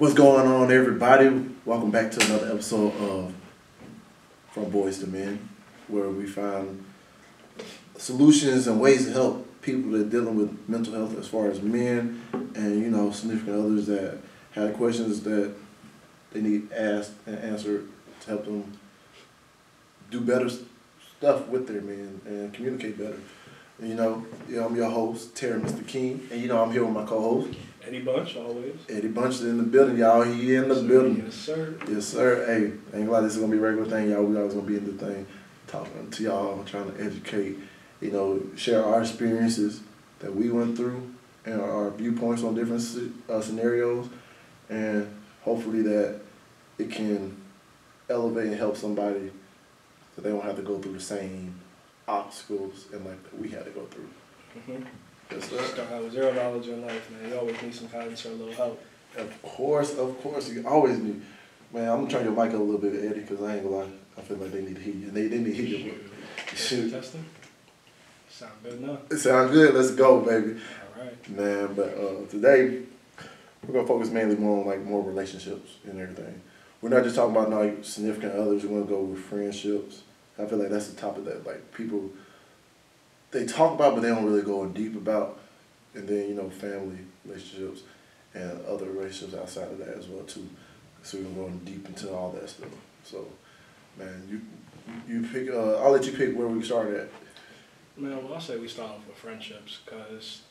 What's going on, everybody? Welcome back to another episode of From Boys to Men, where we find solutions and ways to help people that are dealing with mental health as far as men and, you know, significant others that have questions that they need asked and answered to help them do better stuff with their men and communicate better. And, you know, I'm your host, Terry Mr. King, and you know I'm here with my co-host, Eddie Bunch, always. Eddie Bunch is in the building, y'all. He in the Yes, building. Yes, sir. Yes, sir. Hey, ain't lie, this is gonna be a regular thing, y'all. We always gonna be in the thing, talking to y'all, trying to educate, you know, share our experiences that we went through and our viewpoints on different uh, scenarios, and hopefully that it can elevate and help somebody so they don't have to go through the same obstacles and like that we had to go through. Mm-hmm. Yes, Start sir. out with zero knowledge in life, man. You always need some guidance or a little help. Of course, of course, you always need. Man, I'm gonna turn your mic up a little bit, Eddie, because I ain't gonna lie. I feel like they need to hear you. They, they need to hear you. Shoot. Testing. Sound good enough. It sounds good. Let's go, baby. All right. Man, but uh, today we're gonna focus mainly more on like more relationships and everything. We're not just talking about like significant others. We're gonna go with friendships. I feel like that's the topic that like people they talk about, but they don't really go in deep about. And then you know family relationships and other relationships outside of that as well too. So we're gonna go in deep into all that stuff. So, man, you you pick. Uh, I'll let you pick where we start at. Man, well, I say we start off with friendships because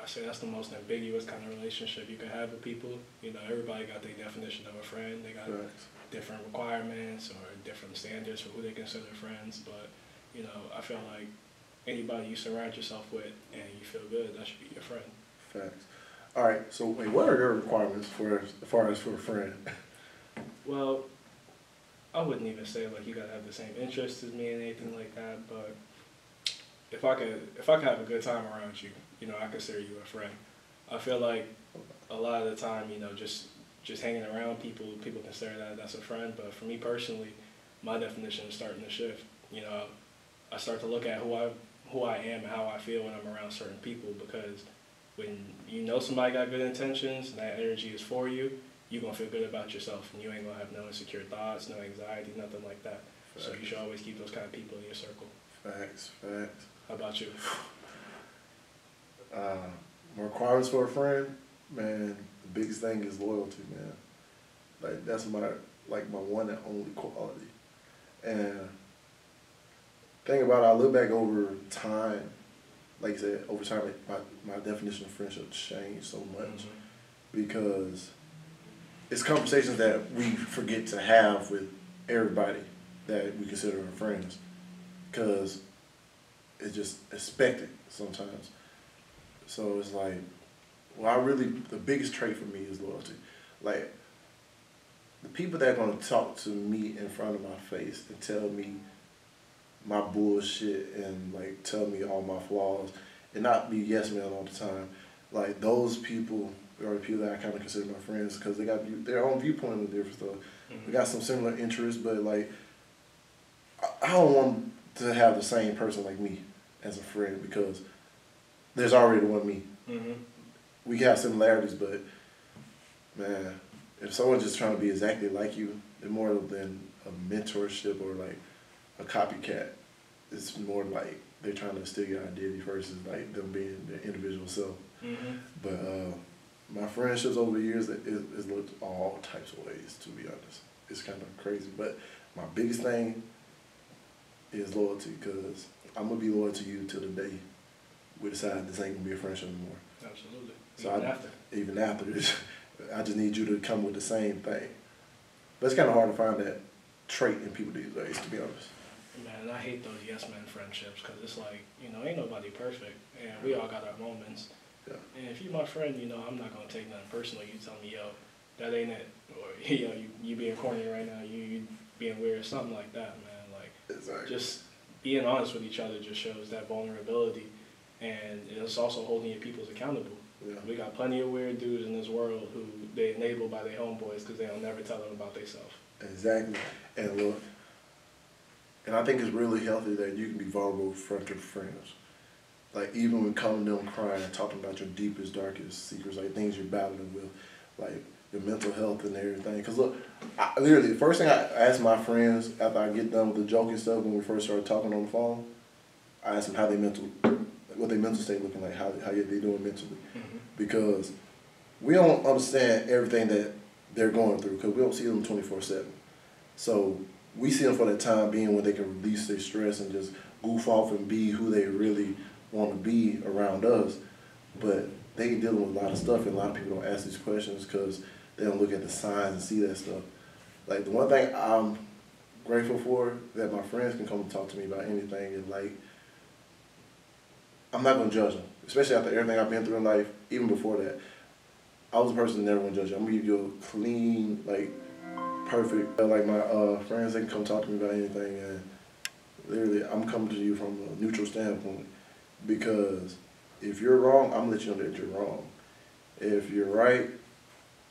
I say that's the most ambiguous kind of relationship you can have with people. You know, everybody got their definition of a friend. They got Right. different requirements or different standards for who they consider friends. But, you know, I feel like anybody you surround yourself with and you feel good, that should be your friend. Facts. All right. So, wait, what are your requirements for as far as for a friend? Well, I wouldn't even say like you gotta have the same interests as me and anything like that, but if I could if I could have a good time around you, you know, I consider you a friend. I feel like a lot of the time, you know, just just hanging around people, people consider that that's a friend. But for me personally, my definition is starting to shift. You know, I start to look at who I who I am and how I feel when I'm around certain people because when you know somebody got good intentions and that energy is for you, you're gonna feel good about yourself and you ain't gonna have no insecure thoughts, no anxiety, nothing like that. So you should always keep those kind of people in your circle. Facts. Facts. How about you? Uh, requirements for a friend, man. The biggest thing is loyalty, man. Like that's my like my one and only quality. And thing about it, I look back over time. Like I said, over time, my my definition of friendship changed so much. Mm-hmm. because it's conversations that we forget to have with everybody that we consider our friends because it's just expected sometimes. So it's like, well, I really, the biggest trait for me is loyalty. Like, the people that are going to talk to me in front of my face and tell me my bullshit and like tell me all my flaws and not be yes man all the time, like those people are the people that I kind of consider my friends because they got view- their own viewpoint on different stuff. We got some similar interests, but like, I, don't want to have the same person like me as a friend because there's already one me. Mm-hmm. We have similarities, but man, if someone's just trying to be exactly like you, they're more than a mentorship or like a copycat. It's more like they're trying to steal your identity versus like them being their individual self. Mm-hmm. But uh, my friendships over the years, it, it's looked all types of ways, to be honest. It's kind of crazy. But my biggest thing is loyalty because I'm going to be loyal to you till the day we decide this ain't going to be a friendship anymore. Absolutely. So Even I- after. Even after this, I just need you to come with the same thing. But it's kind of hard to find that trait in people these days, to be honest. Man, I hate those yes men friendships because it's like, you know, ain't nobody perfect and we all got our moments. Yeah. And if you're my friend, you know, I'm not gonna take nothing personally. You tell me, yo, that ain't it, or yo, you you being corny right now, you you being weird, something like that, man. Like Exactly. just being honest with each other just shows that vulnerability, and it's also holding your peoples accountable. yeah. We got plenty of weird dudes in this world who they enable by their homeboys because they'll never tell them about themselves. Exactly. And look, and I think it's really healthy that you can be vulnerable in front of friends. Like even when calling them crying talking about your deepest, darkest secrets, like things you're battling with, like your mental health and everything. Cause look, I, literally the first thing I ask my friends after I get done with the joking stuff when we first started talking on the phone, I ask them how they mental, what their mental state looking like, how how they doing mentally, Mhm. because we don't understand everything that they're going through because we don't see them twenty four seven. So we see them for the time being when they can release their stress and just goof off and be who they really want to be around us. But they dealing with a lot of stuff, and a lot of people don't ask these questions because they don't look at the signs and see that stuff. Like the one thing I'm grateful for that my friends can come and talk to me about anything is like I'm not gonna judge them, especially after everything I've been through in life. Even before that, I was a person that never gonna judge you. I'm gonna give you a clean, like perfect. Like my uh, friends, they can come talk to me about anything, and literally, I'm coming to you from a neutral standpoint because if you're wrong, I'm gonna let you know that you're wrong. If you're right,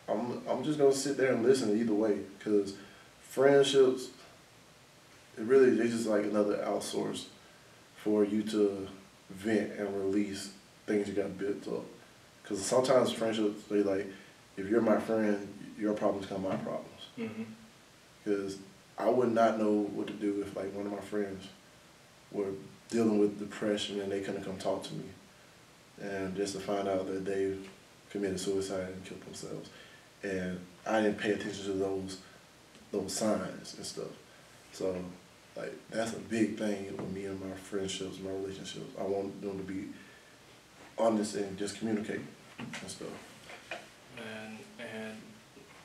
I'm I'm just gonna sit there and listen either way because friendships, it really they just like another outsource for you to vent and release things you got built up. Because sometimes friendships they like, if you're my friend, your problems become my problems. Mhm. Because I would not know what to do if like one of my friends were dealing with depression and they couldn't come talk to me, and just to find out that they committed suicide and killed themselves, and I didn't pay attention to those those signs and stuff. So like that's a big thing with me and my friendships, my relationships. I want them to be honest and just communicate and stuff. And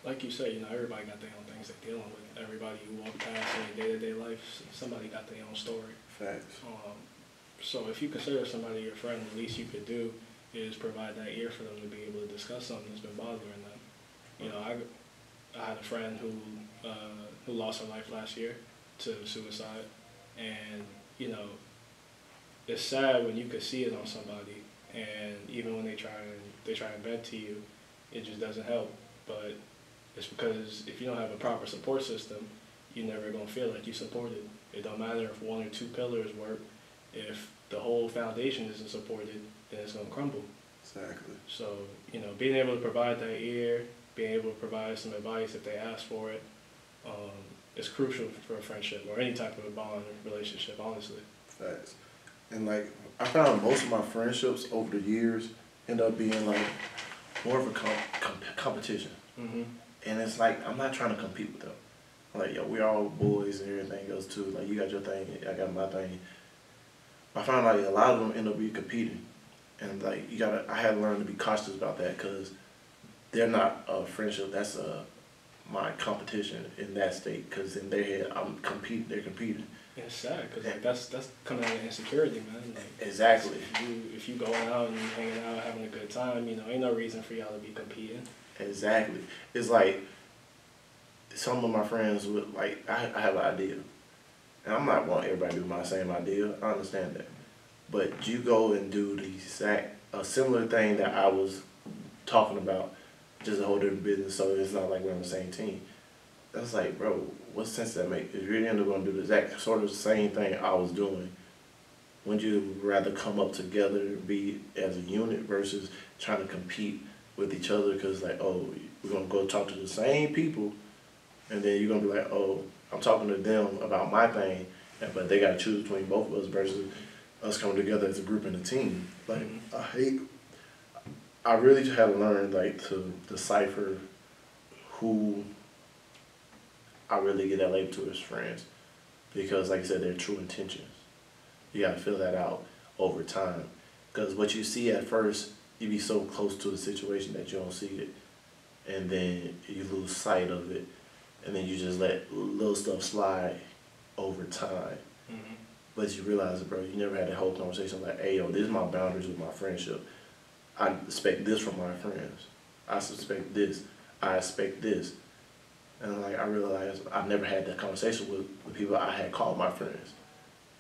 like you say, you know, everybody got their own things they're dealing with. Everybody you walk past in day to day life, somebody got their own story. Facts. Um, so if you consider somebody your friend, the least you could do is provide that ear for them to be able to discuss something that's been bothering them. You know, I, I had a friend who uh, who lost her life last year to suicide, and you know, it's sad when you could see it on somebody, and even when they try and they try and vent to you, it just doesn't help. But it's because if you don't have a proper support system, you're never gonna feel like you're supported. It don't matter if one or two pillars work. If the whole foundation isn't supported, then it's gonna crumble. Exactly. So you know, being able to provide that ear, being able to provide some advice if they ask for it, um, is crucial for a friendship or any type of a bond or relationship. Honestly. Facts. And like I found most of my friendships over the years end up being like more of a com- com- competition. Mm-hmm. And it's like I'm not trying to compete with them. I'm like yo, we all boys and everything else too. Like you got your thing, I got my thing. I found like a lot of them end up be competing, and like you gotta. I had to learn to be cautious about that because they're not a friendship. That's a my competition in that state because in their head I'm competing. They're competing. And it's sad because like that's that's coming out of insecurity, man. Like Exactly. If you if you going out and hanging out having a good time, you know, ain't no reason for y'all to be competing. Exactly. It's like some of my friends would like I, I have an idea. And I'm not wanting everybody to do my same idea. I understand that. But you go and do the exact a similar thing that I was talking about, just a whole different business, so it's not like we're on the same team. That's like, bro, what sense does that make? If you're end up gonna do the exact sort of the same thing I was doing, wouldn't you rather come up together be as a unit versus trying to compete with each other because like oh we're gonna go talk to the same people and then you're gonna be like oh i'm talking to them about my thing and, but they gotta choose between both of us versus us coming together as a group and a team like Mhm. i hate i really just had to learn like to decipher who i really get that label to as friends because like i said they're true intentions you gotta fill that out over time because what you see at first you be so close to the situation that you don't see it, and then you lose sight of it, and then you just let little stuff slide over time. Mm-hmm. But you realize, bro, you never had that whole conversation like, hey, yo, this is my boundaries with my friendship. I expect this from my friends. I suspect this. I expect this. And like I realized I never had that conversation with the people I had called my friends.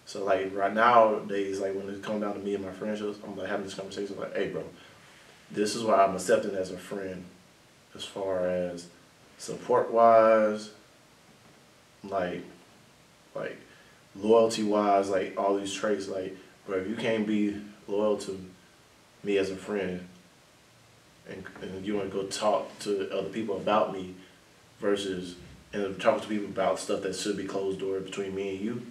So like right nowadays, like when it comes down to me and my friendships, I'm like having this conversation like, hey, bro, this is why I'm accepting as a friend, as far as support wise, like, like loyalty wise, like all these traits. Like, bro, if you can't be loyal to me as a friend, and, and you want to go talk to other people about me versus and talking to people about stuff that should be closed door between me and you,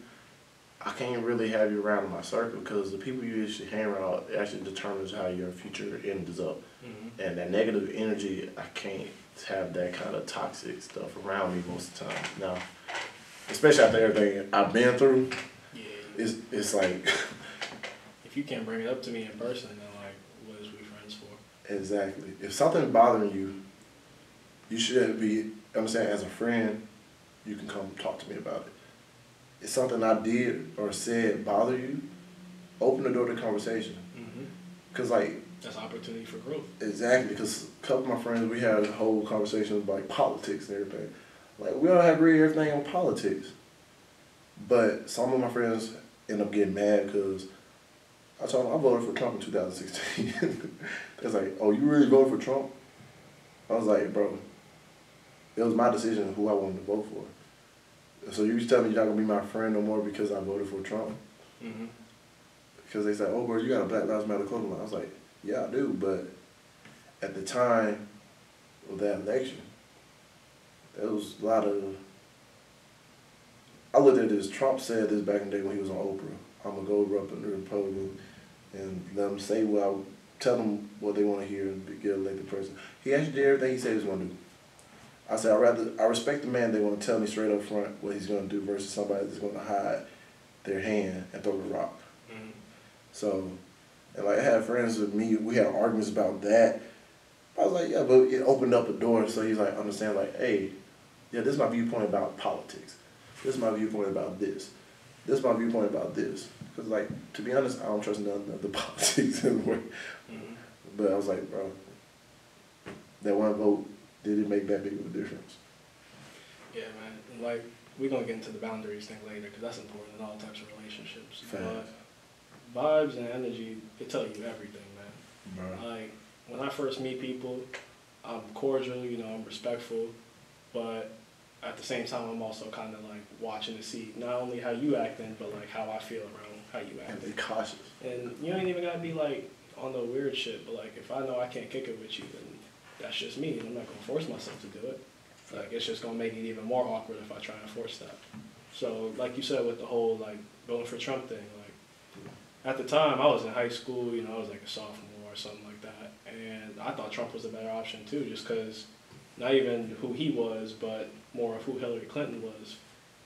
I can't really have you around in my circle because the people you actually hang around actually determines how your future ends up. Mhm. And that negative energy, I can't have that kind of toxic stuff around me most of the time. Now, especially after everything I've been through, Yeah. it's it's like If you can't bring it up to me in person, then like, what is we friends for? exactly if something's bothering you, you should be. I'm saying as a friend, you can come talk to me about it. If something I did or said bother you, open the door to conversation. Mm-hmm. Cause like That's opportunity for growth. Exactly, because a couple of my friends, we had a whole conversation about like politics and everything. Like, we don't agree everything on politics. But some of my friends end up getting mad because I told them I voted for Trump in 2016. It's like, oh, you really voted for Trump? I was like, bro, it was my decision who I wanted to vote for. So you was telling me you're not going to be my friend no more because I voted for Trump? Mm-hmm. because they said, "Oh, bro, you got a Black Lives Matter clothing line." I was like, "Yeah, I do," but at the time of that election, there was a lot of. I looked at this. Trump said this back in the day when he was on Oprah. I'm gonna go up in the Republican and let them say what I tell them what they want to hear and be- get elected president. He actually did everything he said he was gonna do. I said, I rather I respect the man. They want to tell me straight up front what he's gonna do versus somebody that's gonna hide their hand and throw the rock. Mm-hmm. So, and like I had friends with me, we had arguments about that. I was like, yeah, but it opened up a door. So he's like, understand, like, hey, yeah, this is my viewpoint about politics. This is my viewpoint about this. This is my viewpoint about this. Because, like, to be honest, I don't trust none of the politics anymore. Mm-hmm. But I was like, bro, that one vote, did it make that big of a difference? Yeah, man. And like, we're gonna get into the boundaries thing later because that's important in all types of relationships. But vibes and energy, it tell you everything, man. Bro. Like when I first meet people, I'm cordial, you know, I'm respectful, but at the same time, I'm also kind of like watching to see not only how you acting, but like how I feel around how you acting. And be cautious. And you ain't even gotta be like on the weird shit, but like if I know I can't kick it with you, then that's just me, and I'm not gonna force myself to do it. Like it's just gonna make it even more awkward if I try and force that. So like you said with the whole like voting for Trump thing, like at the time I was in high school, you know, I was like a sophomore or something like that, and I thought Trump was a better option too, just because not even who he was, but more of who Hillary Clinton was,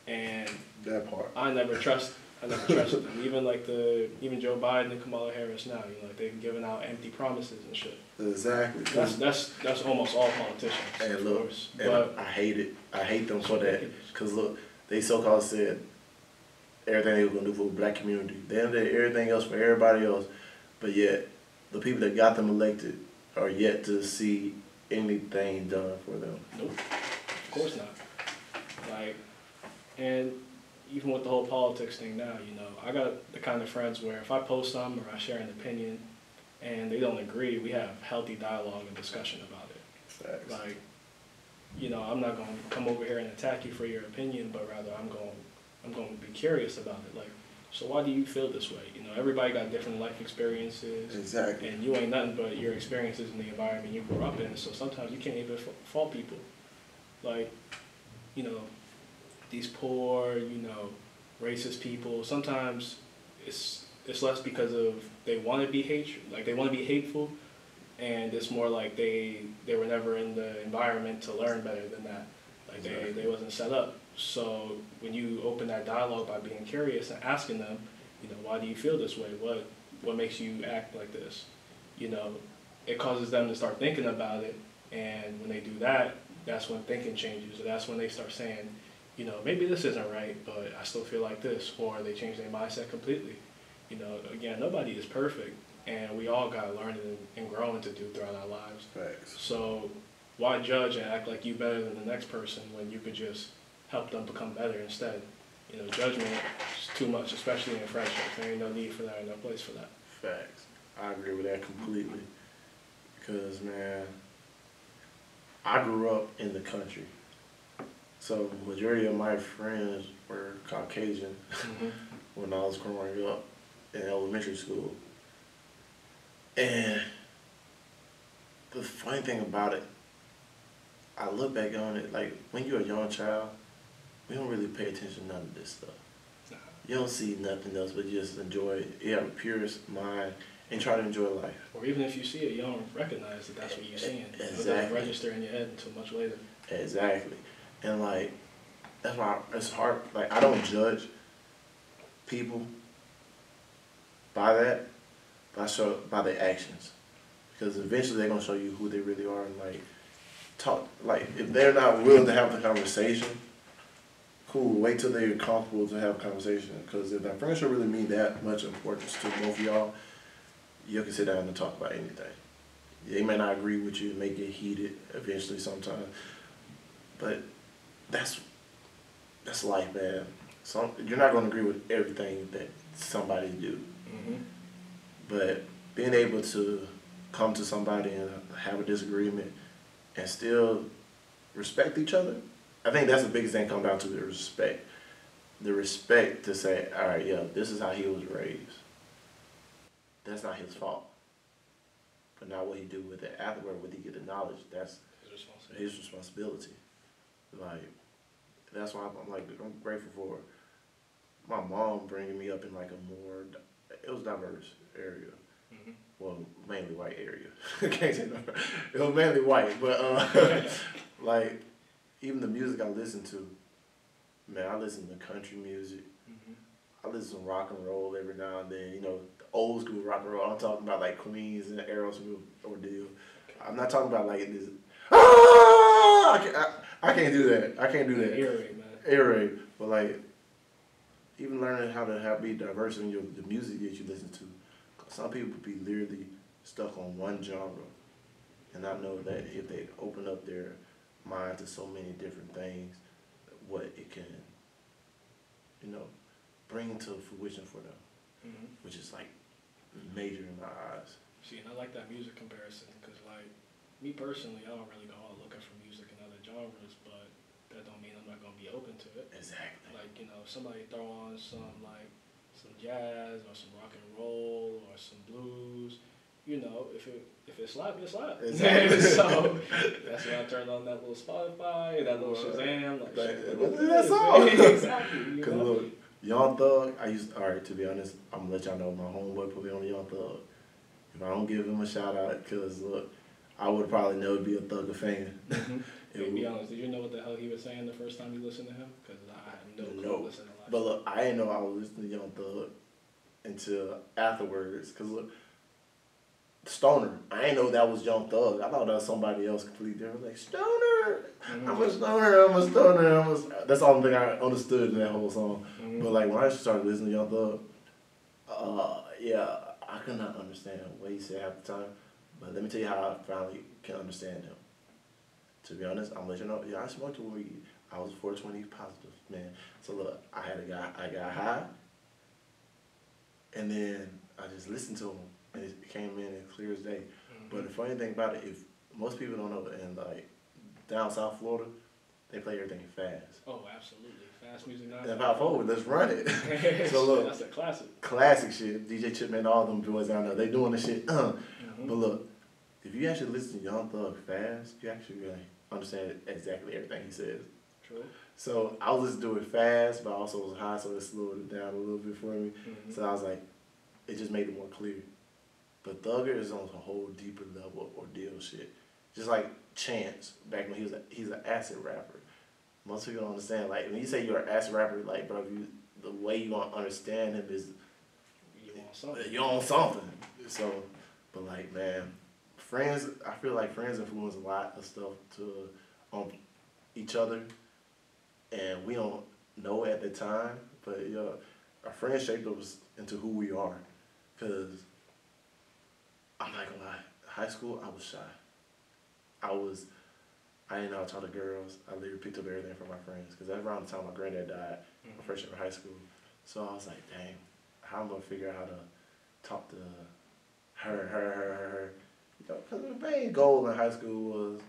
and That part. I never trust. I never trusted them. Even like the even Joe Biden and Kamala Harris now, you know, like they've given out empty promises and shit. Exactly. That's that's that's almost all politicians, And of look, course. And But I hate it. I hate them for that. Cause look, they so called said everything they were gonna do for the black community. They did everything else for everybody else, but yet the people that got them elected are yet to see anything done for them. nope, of course not. Like, and even with the whole politics thing now, you know, I got the kind of friends where if I post something or I share an opinion, and they don't agree, we have healthy dialogue and discussion about it. Facts. Like, you know, I'm not gonna come over here and attack you for your opinion, but rather I'm going, I'm going to be curious about it. Like, so why do you feel this way? You know, everybody got different life experiences, Exactly. and you ain't nothing but your experiences in the environment you grew up in. So sometimes you can't even fa- fault people. Like, you know, these poor, you know, racist people. Sometimes it's it's less because of they want to be hatred, like they want to be hateful, and it's more like they they were never in the environment to learn better than that. Like they, they wasn't set up. So when you open that dialogue by being curious and asking them, you know, why do you feel this way? What what makes you act like this? You know, it causes them to start thinking about it. And when they do that, that's when thinking changes. Or that's when they start saying, you know, maybe this isn't right, but I still feel like this. Or they change their mindset completely. You know, again, nobody is perfect, and we all got learning and, and growing to do throughout our lives. Facts. So why judge and act like you better than the next person when you could just help them become better instead? You know, judgment is too much, especially in friendships. There ain't no need for that and no place for that. Facts. I agree with that completely. Because, man, I grew up in the country. So, majority of my friends were Caucasian mm-hmm. when I was growing up in elementary school. And the funny thing about it, I look back on it like when you're a young child, we don't really pay attention to none of this stuff. Nah. You don't see nothing else but just enjoy it. You have a purest mind and try to enjoy life. Or even if you see it, you don't recognize that that's what you're seeing. It doesn't register in your head until much later. Exactly. And like that's why it's hard like I don't judge people by that, by show by their actions. Because eventually they're gonna show you who they really are and like talk like if they're not willing to have the conversation, cool, wait till they're comfortable to have a conversation. Because if that friendship really mean that much importance to both of y'all, you can sit down and talk about anything. They may not agree with you, it may get heated eventually sometimes. But that's that's life, man. Some you're not gonna agree with everything that somebody do, Mm-hmm. but being able to come to somebody and have a disagreement and still respect each other, I think that's the biggest thing. Come down to the respect, the respect to say, all right, yeah, this is how he was raised. That's not his fault. But now what he do with it afterward, when he get the knowledge, that's His responsibility. his responsibility. Like, that's why I'm, I'm like, I'm grateful for my mom bringing me up in like a more, it was diverse area. Mhm. Well, mainly white area. Can't say no. It was mainly white, but uh, like, even the music I listen to, man, I listen to country music. Mhm. I listen to rock and roll every now and then. You know, the old school rock and roll. I'm talking about like Queens and Aerosmith ordeal. I'm not talking about like this. Ah! I I, can't do that. I can't do that. Earache, man. Air raid, but like even learning how to have be diverse in your the music that you listen to. Some people be literally stuck on one genre, and I know that if they open up their mind to so many different things, what it can, you know, bring to fruition for them, Mhm. which is like major in my eyes. See, and I like that music comparison because, like, me personally, I don't really go out looking for music in other genres, but that don't mean I'm not gonna be open to it. Exactly. Like, you know, somebody throw on some like some jazz or some rock and roll or some blues, you know, if it if it slap, it slap. Exactly. so that's why I turned on that little Spotify, that little. Shazam, like, Like, shit, what what is is that song? exactly. You Cause look, Young Thug, I used all right. To be honest, I'm gonna let y'all know my homeboy put me on Young Thug. If I don't give him a shout out, cause look, I would probably never be a Thugger fan. Mm-hmm. It Hey, be honest, did you know what the hell he was saying the first time you listened to him? Because I had no clue No. listening to. But look, I didn't know I was listening to Young Thug until afterwards. Cause look, Stoner, I didn't know that was Young Thug. I thought that was somebody else completely different. Like Stoner, Mhm. I'm a stoner, I'm a stoner, I'm a. That's the only thing I understood in that whole song. Mhm. But like when I started listening to Young Thug, uh, yeah, I could not understand what he said half the time. But let me tell you how I finally can understand him. To be honest, I'm gonna you know. Yeah, I smoked weed. I was 420 positive, man. So look, I had a guy. I got high, and then I just listened to him, and it came in as clear as day. Mhm. But the funny thing about it, if most people don't know, in like down South Florida, they play everything fast. oh, absolutely. Fast music now. And forward, let's run it. So look, that's a classic. classic shit. DJ Chipman, all them boys down there, they doing the shit. Uh. Mhm. But look, if you actually listen to Young Thug fast, you actually really understand exactly everything he says. True. So I was listening to it fast, but I also was high, so it slowed it down a little bit for me. Mhm. So I was like, it just made it more clear. But Thugger is on a whole deeper level of ordeal shit. Just like Chance, back when he was a, he's an acid rapper. Most people don't understand. Like when you say you're an acid rapper, like bro, you the way you gonna understand him is You want something? you're on something. So, but like man, friends. I feel like friends influence a lot of stuff to on each other, and we don't know at the time. But yeah, our friends shaped us into who we are. Cause I'm not gonna lie, high school I was shy. I was. I didn't know how to talk to girls. I literally picked up everything from my friends. Cause that's around the time my granddad died my Mhm. freshman year of high school. So I was like, dang, how am I gonna figure out how to talk to her, her, her, her, her? Because the main goal in high school was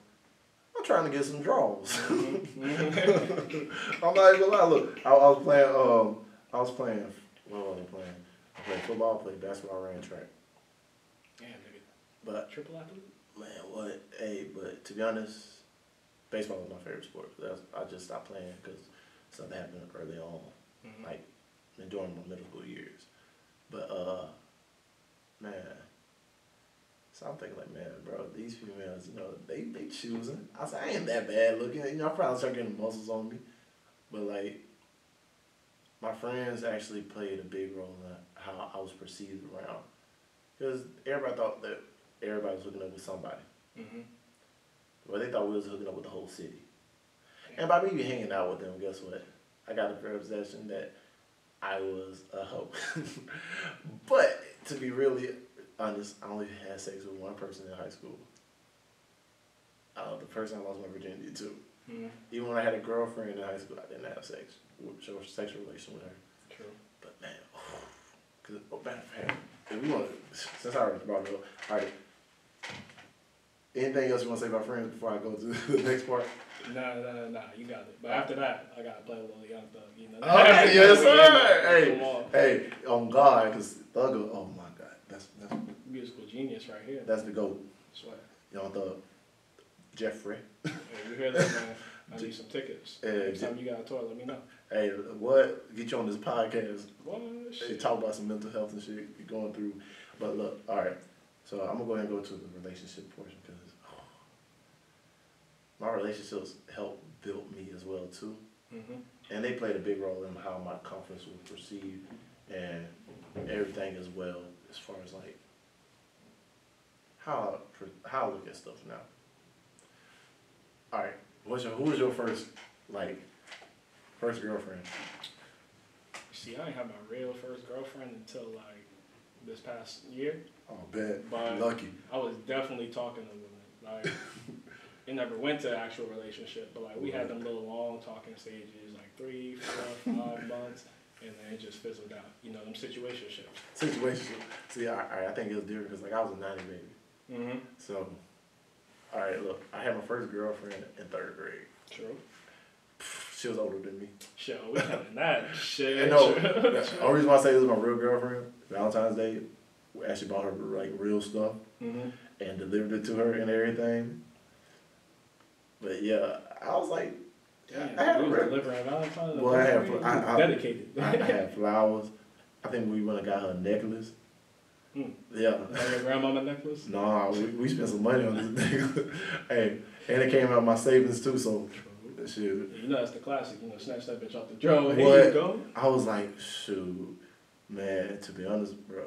I'm trying to get some draws. Mhm. I'm not even gonna lie. Look, I, I was playing. Um, I was playing. What was I playing? I played football, played basketball, ran track. Damn, nigga. But Triple athlete? Man, what? Hey, but to be honest, baseball was my favorite sport. That's, I just stopped playing because something happened early on, Mhm. like during my middle school years. But uh, man, so I'm thinking like, man, bro, these females, you know, they they choosing. I said I ain't that bad looking. You know, I probably start getting muscles on me, but like. My friends actually played a big role in how I was perceived around, because everybody thought that everybody was hooking up with somebody. Mhm. Well, they thought we was hooking up with the whole city. And by me hanging out with them, guess what? I got the perception that I was a hoe. but to be really honest, I only had sex with one person in high school. Uh, the person I lost my virginity to. Mhm. Even when I had a girlfriend in high school, I didn't have sex, show sexual relation with her. True. But man, cause oh, of fact, if we want since I already brought it up, all right. Anything else you want to say about friends before I go to the next part? Nah, nah, nah, you got it. But after that, I gotta play a little Young Thug, you know. Okay, yes, sir. Hey, hey, on God, because Thug, oh my that's that's Musical genius right here. that's the goat. Swear. Young Thug, Jeffery. Hey, you hear that, man? I need some tickets. Yeah, Next time you got a tour, let me know. Hey, what? Get you on this podcast. What? They Shit. talk about some mental health and shit you're going through. But look, all right. So I'm gonna go ahead and go to the relationship portion because my relationships helped build me as well too, Mm-hmm. and they played a big role in how my confidence was perceived and everything as well as far as like how how I look at stuff now. All right, what's your who was your first like first girlfriend? See, I ain't had my real first girlfriend until like this past year. Oh, bet But- lucky. I was definitely talking to women. Like, it never went to actual relationship, but like we had them little long talking stages, like three, four, five months, and then it just fizzled out. You know, them situationships. situation. See, I, I, think it was different because like I was a ninety baby. Mm-hmm. So, all right, look, I had my first girlfriend in third grade. True. She was older than me. Shit, we telling that shit. And no, the only reason why I say this is my real girlfriend. Valentine's Day, we actually bought her like real stuff mm-hmm. and delivered it to her and everything. But yeah, I was like, Damn, I had a you was real- delivering Valentine's. Well, I had- I- I- dedicated. I, I had flowers. I think we went and got her a necklace. Hmm. Yeah. Like your grandmama necklace. Nah, we, we spent some money on this thing. hey, and it came out of my savings too, so True. shit. You know that's the classic. You know, snatch that bitch off the drum. What? Here you go. I was like, shoot, man. To be honest, bro,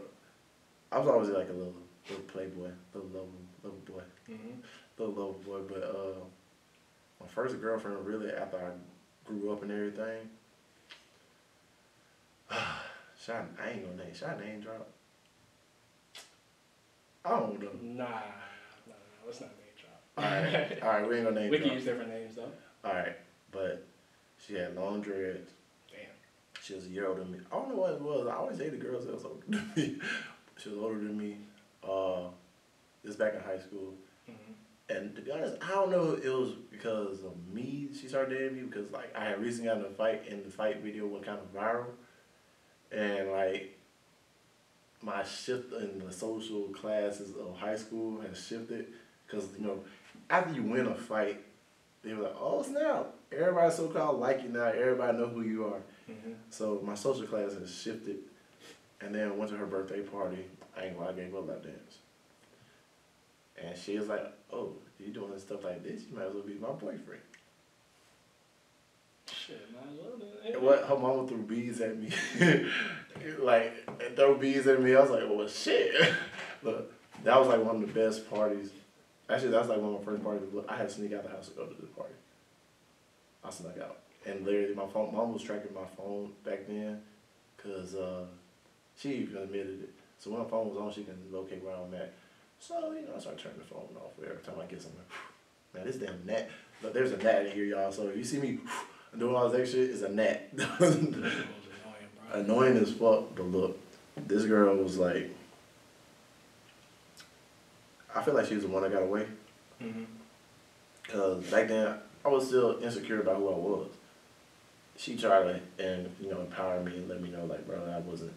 I was always like a little little playboy, little lover, lover boy, Mm-hmm. little lover boy. But uh, my first girlfriend, really, after I grew up and everything. Should I, ain't gonna name. I name drop? I don't know. Nah, nah, nah. Let's not name drop. All right, all right, we ain't gonna name drop. we can use different names though. All right, but she had long dreads. Damn. She was a year older than me. I don't know what it was. I always dated girls that was older than me. she was older than me. Uh, this back in high school. And to be honest, I don't know if it was because of me she started dating me because like I had recently gotten in a fight and the fight video went kind of viral. And like my shift in the social classes of high school has shifted because you know after you win a fight, they were like, oh snap, everybody so called like you now, everybody know who you are. Mm-hmm. So my social class has shifted, and then went to her birthday party. I ain't gonna lie, I gave her a lap dance. And she was like, "Oh, you doing stuff like this? You might as well be my boyfriend." Shit, might as well then. What her mama threw bees at me, like throw bees at me. I was like, "Well, shit." Look, that was like one of the best parties. Actually, that was like one of my first parties. I had to sneak out the house to go to the party. I snuck out, and literally, my phone. Mom was tracking my phone back then, cause uh, she even admitted it. So when my phone was on, she can locate where I'm at. So you know, I start turning the phone off every time I get somewhere. Man, this damn gnat. but there's a gnat in here, y'all. So if you see me doing all this extra shit, it's a gnat. That was annoying. Annoying as fuck, but look, this girl was like, I feel like she was the one that got away. Mm-hmm. Cause back then I was still insecure about who I was. She tried to and you know empower me and let me know like, bro, I wasn't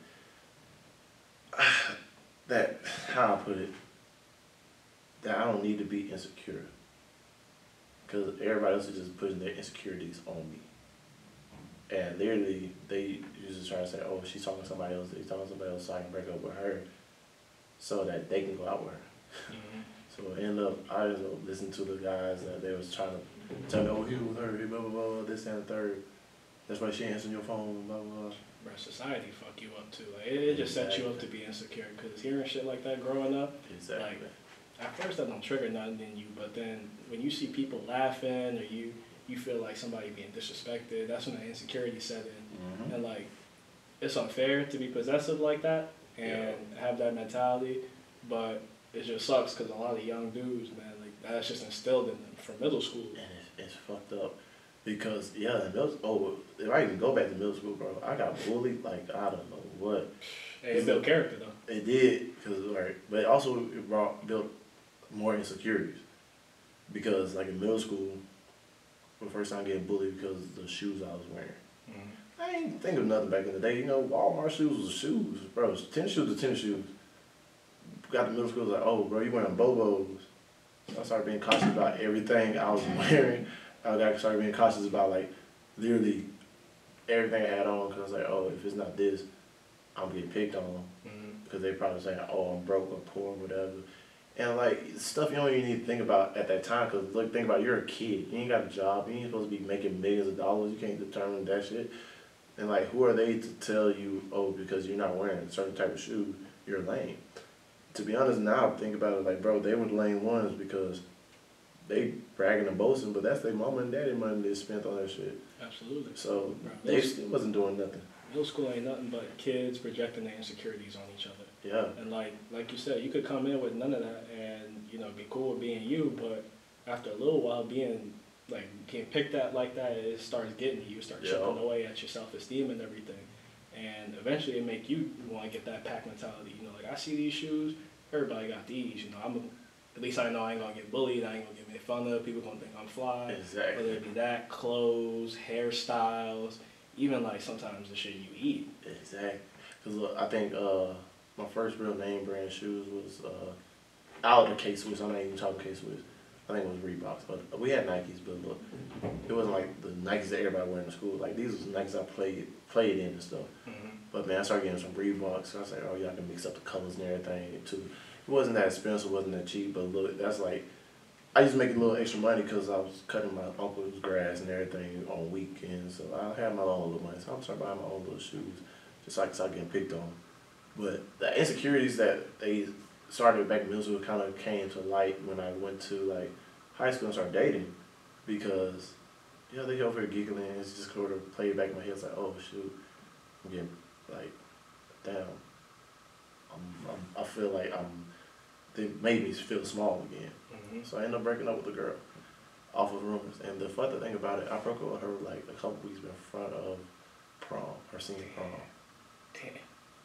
that how I put it. That I don't need to be insecure. Cause everybody else is just putting their insecurities on me. And literally, they usually try to say, "Oh, she's talking to somebody else. He's talking to somebody else, so I can break up with her, so that they can go out with her." Mhm. So I end up, I up listening to the guys that they was trying to tell me, "Oh, he was her, he blah blah blah, this and the third. That's why she answering your phone, blah blah blah." Bro, society fuck you up too. Like it, it just sets you up to be insecure. Cause hearing shit like that growing up, Exactly. Like, at first that don't trigger nothing in you, but then when you see people laughing or you you feel like somebody being disrespected, that's when the insecurity set in. Mhm. And like, it's unfair to be possessive like that and have that mentality, but it just sucks because a lot of young dudes, man, like that's just instilled in them from middle school. And it's, it's fucked up because yeah, middle oh, if I even go back to middle school, bro, I got bullied like I don't know what. And it built character though. It did because right, but it also it brought built more insecurities because like in middle school, for the first time I getting bullied because of the shoes I was wearing. Mm-hmm. I ain't think of nothing back in the day. You know, Walmart shoes was shoes, bro. Tennis shoes was tennis shoes. Got to middle school, was like, oh, bro, you wearing Bobos. I started being cautious about everything I was wearing. I got started being cautious about like literally everything I had on because I was like, oh, if it's not this, I'm getting picked on Mm-hmm. because they probably saying, oh, I'm broke or poor or whatever. And like stuff you don't even need to think about at that time because look, think about it, you're a kid, you ain't got a job, you ain't supposed to be making millions of dollars, you can't determine that shit. And like, who are they to tell you, oh, because you're not wearing a certain type of shoe, you're lame? To be honest, now think about it, like, bro, they were lame ones because they bragging and boasting, but that's their mama and daddy money they spent on that shit. Absolutely. So Bro, they still wasn't doing nothing. Middle school ain't nothing but kids projecting their insecurities on each other. Yeah, And like like you said, you could come in with none of that and you know be cool with being you, but after a little while, being like getting picked at like that, it starts getting to you. Start Yeah. chipping away at your self esteem and everything, and eventually it make you want to get that pack mentality. You know, like I see these shoes, everybody got these. You know, I'm a, at least I know I ain't gonna get bullied. I ain't gonna get made fun of. People gonna think I'm fly. Exactly. Whether it be that, clothes, hairstyles, even like sometimes the shit you eat. Exactly. Cause look, I think uh, my first real name brand shoes was uh, out of the K Swiss. I'm not even talking K Swiss. I think it was Reeboks, but we had Nikes. But look, it wasn't like the Nikes that everybody wear in school. Like these was Nikes I played played in and stuff. Mm-hmm. But man, I started getting some Reeboks. So I was like, oh yeah, I can mix up the colors and everything too. It wasn't that expensive, it wasn't that cheap, but look, that's like. I used to make a little extra money because I was cutting my uncle's grass and everything on weekends. So I had my own little money. So I'm starting buying my own little shoes just so I getting picked on. But the insecurities that they started back in middle school kind of came to light when I went to like high school and started dating because, you know, they over here giggling. And it's just sort of played back in my head. It's like, oh, shoot. I'm getting like, damn. I'm, I'm, I feel like I'm, they made me feel small again. Mm-hmm. So I ended up breaking up with the girl off of rumors. And the funny thing about it, I broke up with her like a couple weeks in front of prom, her senior prom. Damn.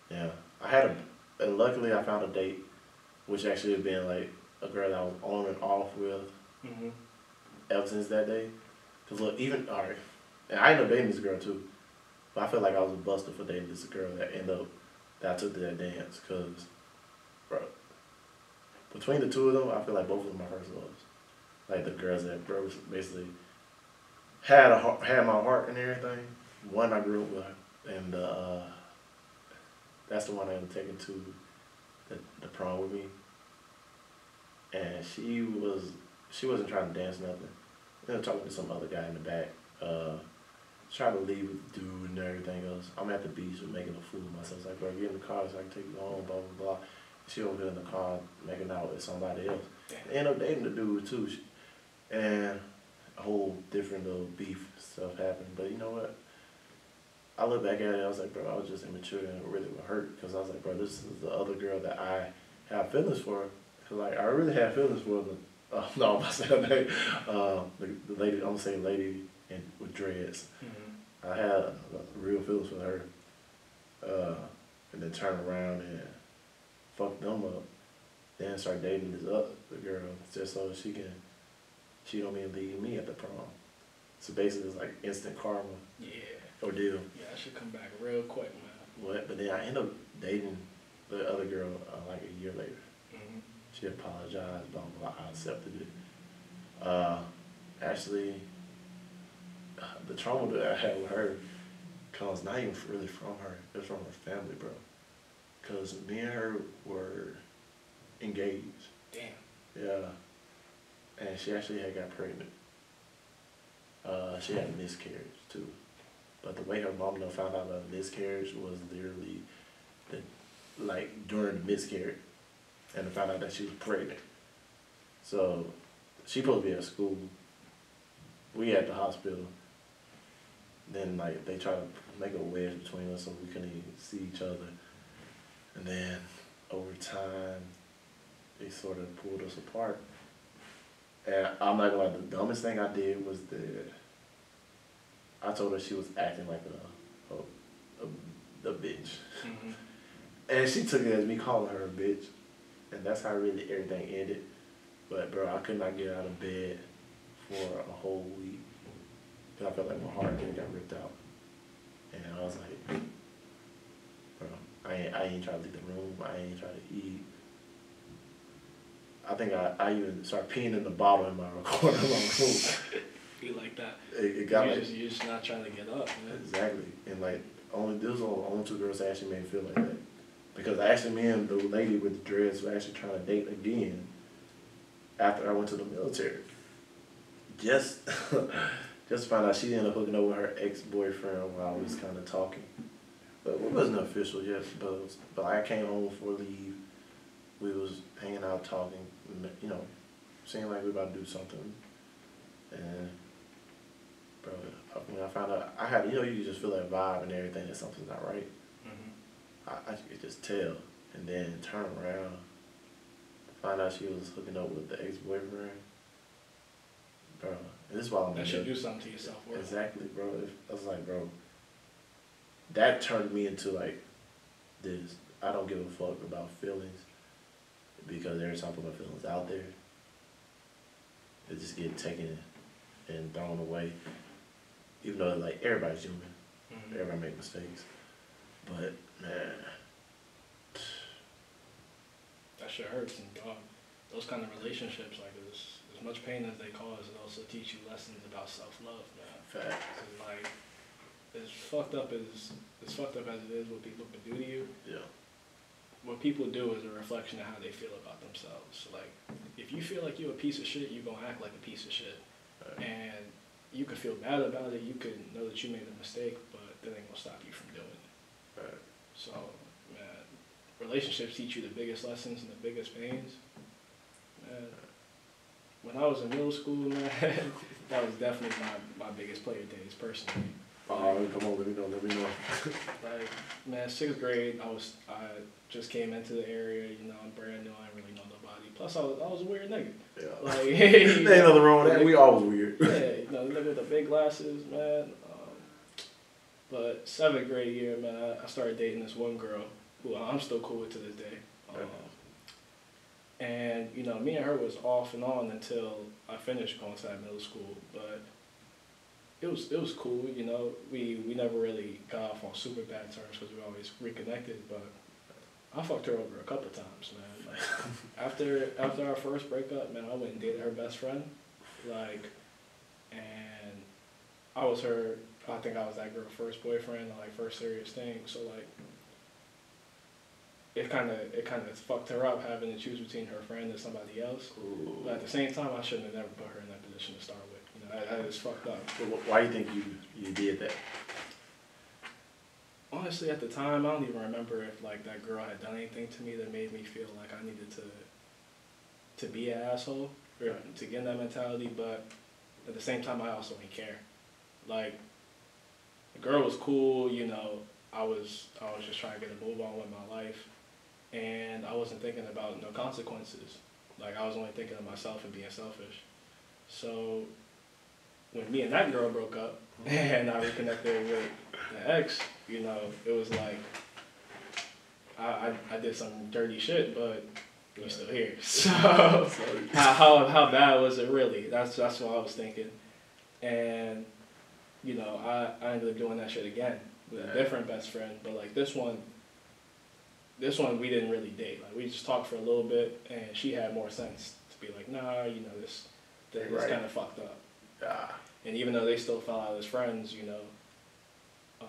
Yeah. I had a, and luckily I found a date, which actually had been like a girl that I was on and off with Mm-hmm. ever since that day. Cause look, even, alright, and I ended up dating this girl too. But I feel like I was a buster for dating this girl that ended up, that I took to that dance. Cause, bro, between the two of them, I feel like both of them my first loves. Like the girls that bro basically had a had my heart and everything. One I grew up with, and uh, that's the one I was taken to the, the prom with me. And she was she wasn't trying to dance nothing. You know, talking to some other guy in the back. Uh, trying to leave with the dude and everything else. I'm at the beach and making a fool of myself. It's like, bro, get in the car so I can take you home, blah, blah, blah. She over here in the car making out with somebody else. Damn. End up dating the dude too. She- And a whole different little beef stuff happened. But you know what? I look back at it, I was like, bro, I was just immature and it really would hurt because I was like, bro, this is the other girl that I have feelings for. Cause like I really had feelings for the, uh, no, I'm not saying name. Uh, the, the lady, I'm saying lady in, with dreads. Mm-hmm. I had uh, real feelings for her. Uh, and then turn around and fucked them up. Then start dating this other girl just so she can, she don't mean leave me at the prom. So basically it's like instant karma Yeah. Ordeal. Yeah, I should come back real quick, man. What? But then I end up dating the other girl uh, like a year later. Mm-hmm. She apologized, blah, blah, blah. I accepted it. Uh, actually, the trauma that I had with her comes not even really from her, it's from her family, bro. Because me and her were engaged. Damn. Yeah. And she actually had got pregnant. Uh, she had a miscarriage too. But the way her mom done found out about the miscarriage was literally the like during the miscarriage and found out that she was pregnant. So she supposed to be at school. We at the hospital. Then like they tried to make a wedge between us so we couldn't even see each other. And then over time they sort of pulled us apart. And I'm not gonna lie, the dumbest thing I did was that I told her she was acting like a a, a, a bitch. hmm And she took it as me calling her a bitch. And that's how really everything ended. But bro, I could not get out of bed for a whole week. Cause I felt like my heart had got ripped out. And I was like, bro, I ain't, I ain't trying to leave the room. I ain't trying to eat. I think I, I even started peeing in the bottle in my recording room. Be like that. It, it got you're, like, just, you're just not trying to get up, man. Exactly, and like only those only two girls that actually made me feel like that, because actually me and the lady with the dreads were actually trying to date again after I went to the military. Just, just to find out she ended up hooking up with her ex boyfriend while we was kind of talking, but it wasn't official yet. But was, but I came home for leave. We was hanging out talking, you know, seemed like we about to do something, and bro, when I found out, I had, you know, you just feel that vibe and everything that something's not right. hmm I, I could just tell, and then turn around, find out she was hooking up with the ex boyfriend. Bro, and this is why I'm That should do something to yourself. the- Exactly, bro. If- I was like, bro, that turned me into like this. I don't give a fuck about feelings because every time I put my feelings out there, they just get taken and thrown away. Even though like everybody's human, hmm everybody make mistakes, but man, That shit hurts, and dog, those kind of relationships, like as as much pain as they cause, it also teach you lessons about self love, man. fact. 'Cause, like, as fucked up as as fucked up as it is, what people can do to you, Yeah, what people do is a reflection of how they feel about themselves. So, like, if you feel like you're a piece of shit, you're gonna act like a piece of shit, right. and you could feel bad about it. You could know that you made a mistake, but that ain't gonna stop you from doing it. right. So, man, relationships teach you the biggest lessons and the biggest pains. Man, when I was in middle school, man, that was definitely my, my biggest player days personally. Oh, come on, let me know, let me know. Like, man, sixth grade, I was I just came into the area, you know, I'm brand new, I didn't really know. Plus, I was I was a weird nigga. Yeah. Like, Ain't nothing wrong with that. We always weird. yeah, you know, the nigga with the big glasses, man. Um, but seventh grade year, man, I, I started dating this one girl who I'm still cool with to this day. Um, and you know, me and her was off and on until I finished going to that middle school. But it was it was cool, you know. We we never really got off on super bad terms because we always reconnected. But I fucked her over a couple times, man. Like after after our first breakup, man, I went and dated her best friend, like, and I was her. I think I was that girl's first boyfriend, like first serious thing. So like, it kind of it kind of fucked her up having to choose between her friend and somebody else. Ooh. But at the same time, I shouldn't have never put her in that position to start with. You know, that, that is fucked up. Why do you think you you did that? Honestly, at the time, I don't even remember if like that girl had done anything to me that made me feel like I needed to to be an asshole or Right. to get in that mentality. But at the same time, I also didn't care. Like the girl was cool, you know. I was I was just trying to get a move on with my life, and I wasn't thinking about no consequences. Like I was only thinking of myself and being selfish. So when me and that girl broke up and I reconnected with the ex, you know, it was like I, I, I did some dirty shit, but we're still here. So how, how how bad was it really? That's that's what I was thinking. And you know, I, I ended up doing that shit again with a different best friend, but like this one this one we didn't really date. Like we just talked for a little bit, and she had more sense to be like, nah, you know this, this Right. kind of fucked up. Yeah. And even though they still fell out as friends, you know, uh,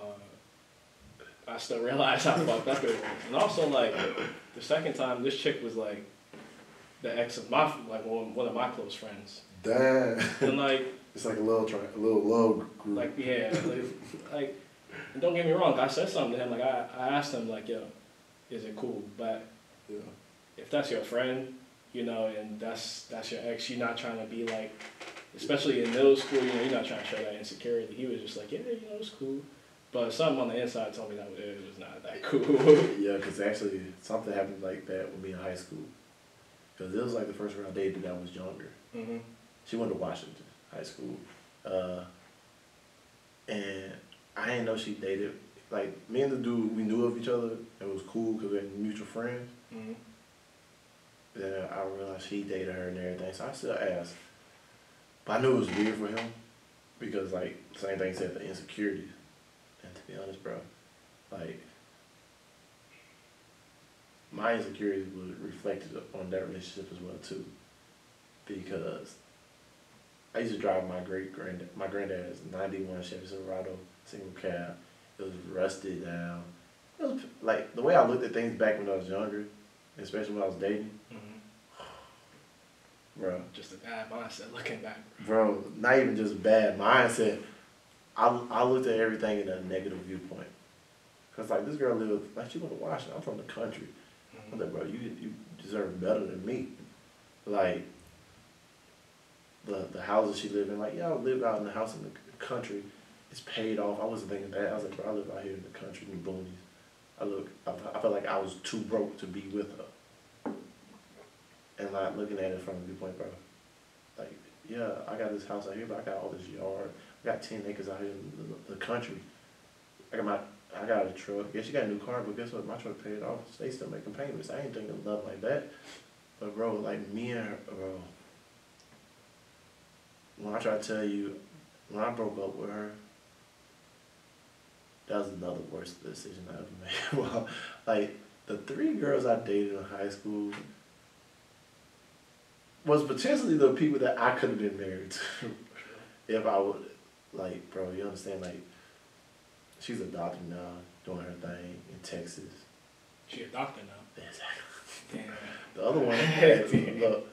I still realize how fucked up it was. And also, like, the second time, this chick was like the ex of my, like, one, one of my close friends. damn. And, like, it's like a little tri- a little love group. like yeah, like, like, and don't get me wrong, I said something to him. Like, I, I asked him, like, yo, is it cool? But yeah. if that's your friend, you know, and that's that's your ex, you're not trying to be like, especially in middle school, you know, you're not trying to show that insecurity. He was just like, yeah, you know, it's cool. But something on the inside told me that it was not that cool. Yeah, because actually something happened like that with me in high school. Because it was like the first girl I dated that was younger. hmm She went to Washington High School. Uh, and I didn't know she dated. Like, me and the dude, we knew of each other. It was cool because we had mutual friends. hmm Then I realized he dated her and everything. So I still asked. But I knew it was weird for him. Because, like, same thing said, the insecurities. And to be honest, bro, like, my insecurities were reflected on that relationship as well, too. Because I used to drive my great granddad, my granddad's 91 Chevy Silverado single cab. It was rusted down. It was, like, the way I looked at things back when I was younger, especially when I was dating, hmm bro, Just a bad mindset looking back. bro, not even just bad mindset. I, I looked at everything in a negative viewpoint. Cause like this girl lived, like she went to Washington. I'm from the country. I'm Mhm. like, bro, you you deserve better than me. Like the the houses she lived in, like yeah, I live out in the house in the country. It's paid off. I wasn't thinking that. I was like, bro, I live out here in the country in the boonies. I look, I, I felt like I was too broke to be with her. And like looking at it from a viewpoint, bro, like yeah, I got this house out here, but I got all this yard. I got ten acres out here in the, the country. I got my, I got a truck. Yeah, you got a new car, but guess what? My truck paid off. They still making payments. I ain't thinking of like that. But bro, like me and her, bro. When I try to tell you, when I broke up with her, that was another worst decision I ever made. well, like the three girls I dated in high school was potentially the people that I could have been married to if I would, like, bro, you understand? Like, she's a doctor now, doing her thing in Texas. She a doctor now. Exactly. Damn. The other one, had, the,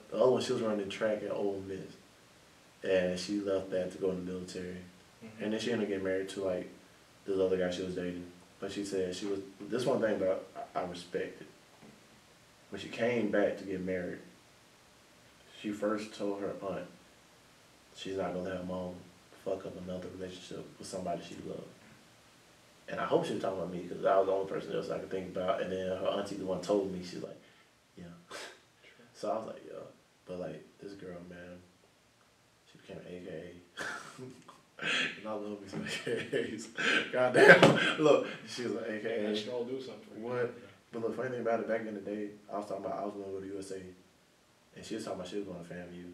the other one, she was running track at Ole Miss, and she left that to go in the military. Mhm. And then she ended up getting married to like this other guy she was dating. But she said she was this one thing that I, I respected. When she came back to get married, she first told her aunt she's not gonna let her mom fuck up another relationship with somebody she loved. And I hope she was talking about me because I was the only person else I could think about. And then her auntie the one told me she's like, yeah. So I was like, yeah. But like this girl, man, she became an AKA. and I love me some AKAs. Goddamn. Look, she was an AKA. stroll do something for you. What? But the funny thing about it, back in the day, I was talking about I was going to go to USA. And she was talking about she was going to FAMU.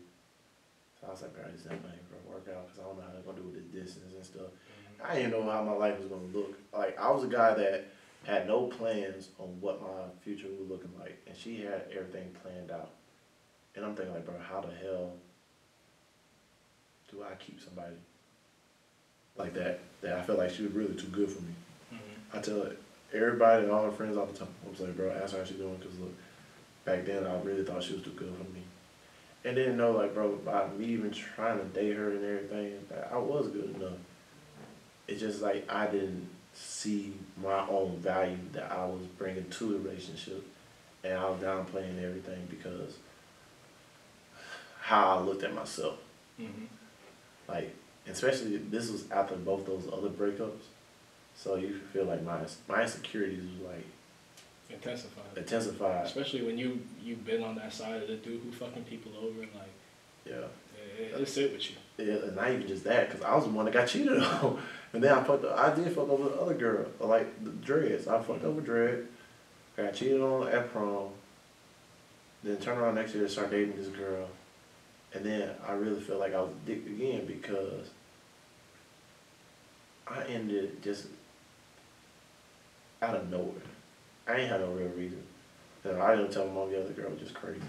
So I was like, girl, this is not money for a workout because I don't know how they're going to do with this distance and stuff. Mhm. I didn't know how my life was gonna look. Like I was a guy that had no plans on what my future was looking like, and she had everything planned out. And I'm thinking like, bro, how the hell do I keep somebody like that? That I felt like she was really too good for me. Mhm. I tell everybody and all her friends all the time. I was like, bro, ask her how she's doing, cause look, back then I really thought she was too good for me. And didn't know like, bro, by me even trying to date her and everything, that I was good enough. It's just like I didn't see my own value that I was bringing to the relationship, and I was downplaying everything because how I looked at myself. Mhm. Like, especially this was after both those other breakups, so you feel like my my insecurities was like Intensified. intensified. Especially when you you've been on that side of the dude who fucking people over, like Yeah, it, it, it sit with you. yeah, and not even just that, cause I was the one that got cheated on, and then I fucked. I did fuck over the other girl, like the dreads. I fucked over mm-hmm. dread, got cheated on at prom. Then turn around next year and start dating this girl, and then I really felt like I was a dick again because I ended just out of nowhere. I ain't had no real reason. I didn't tell my mom the other girl was just crazy.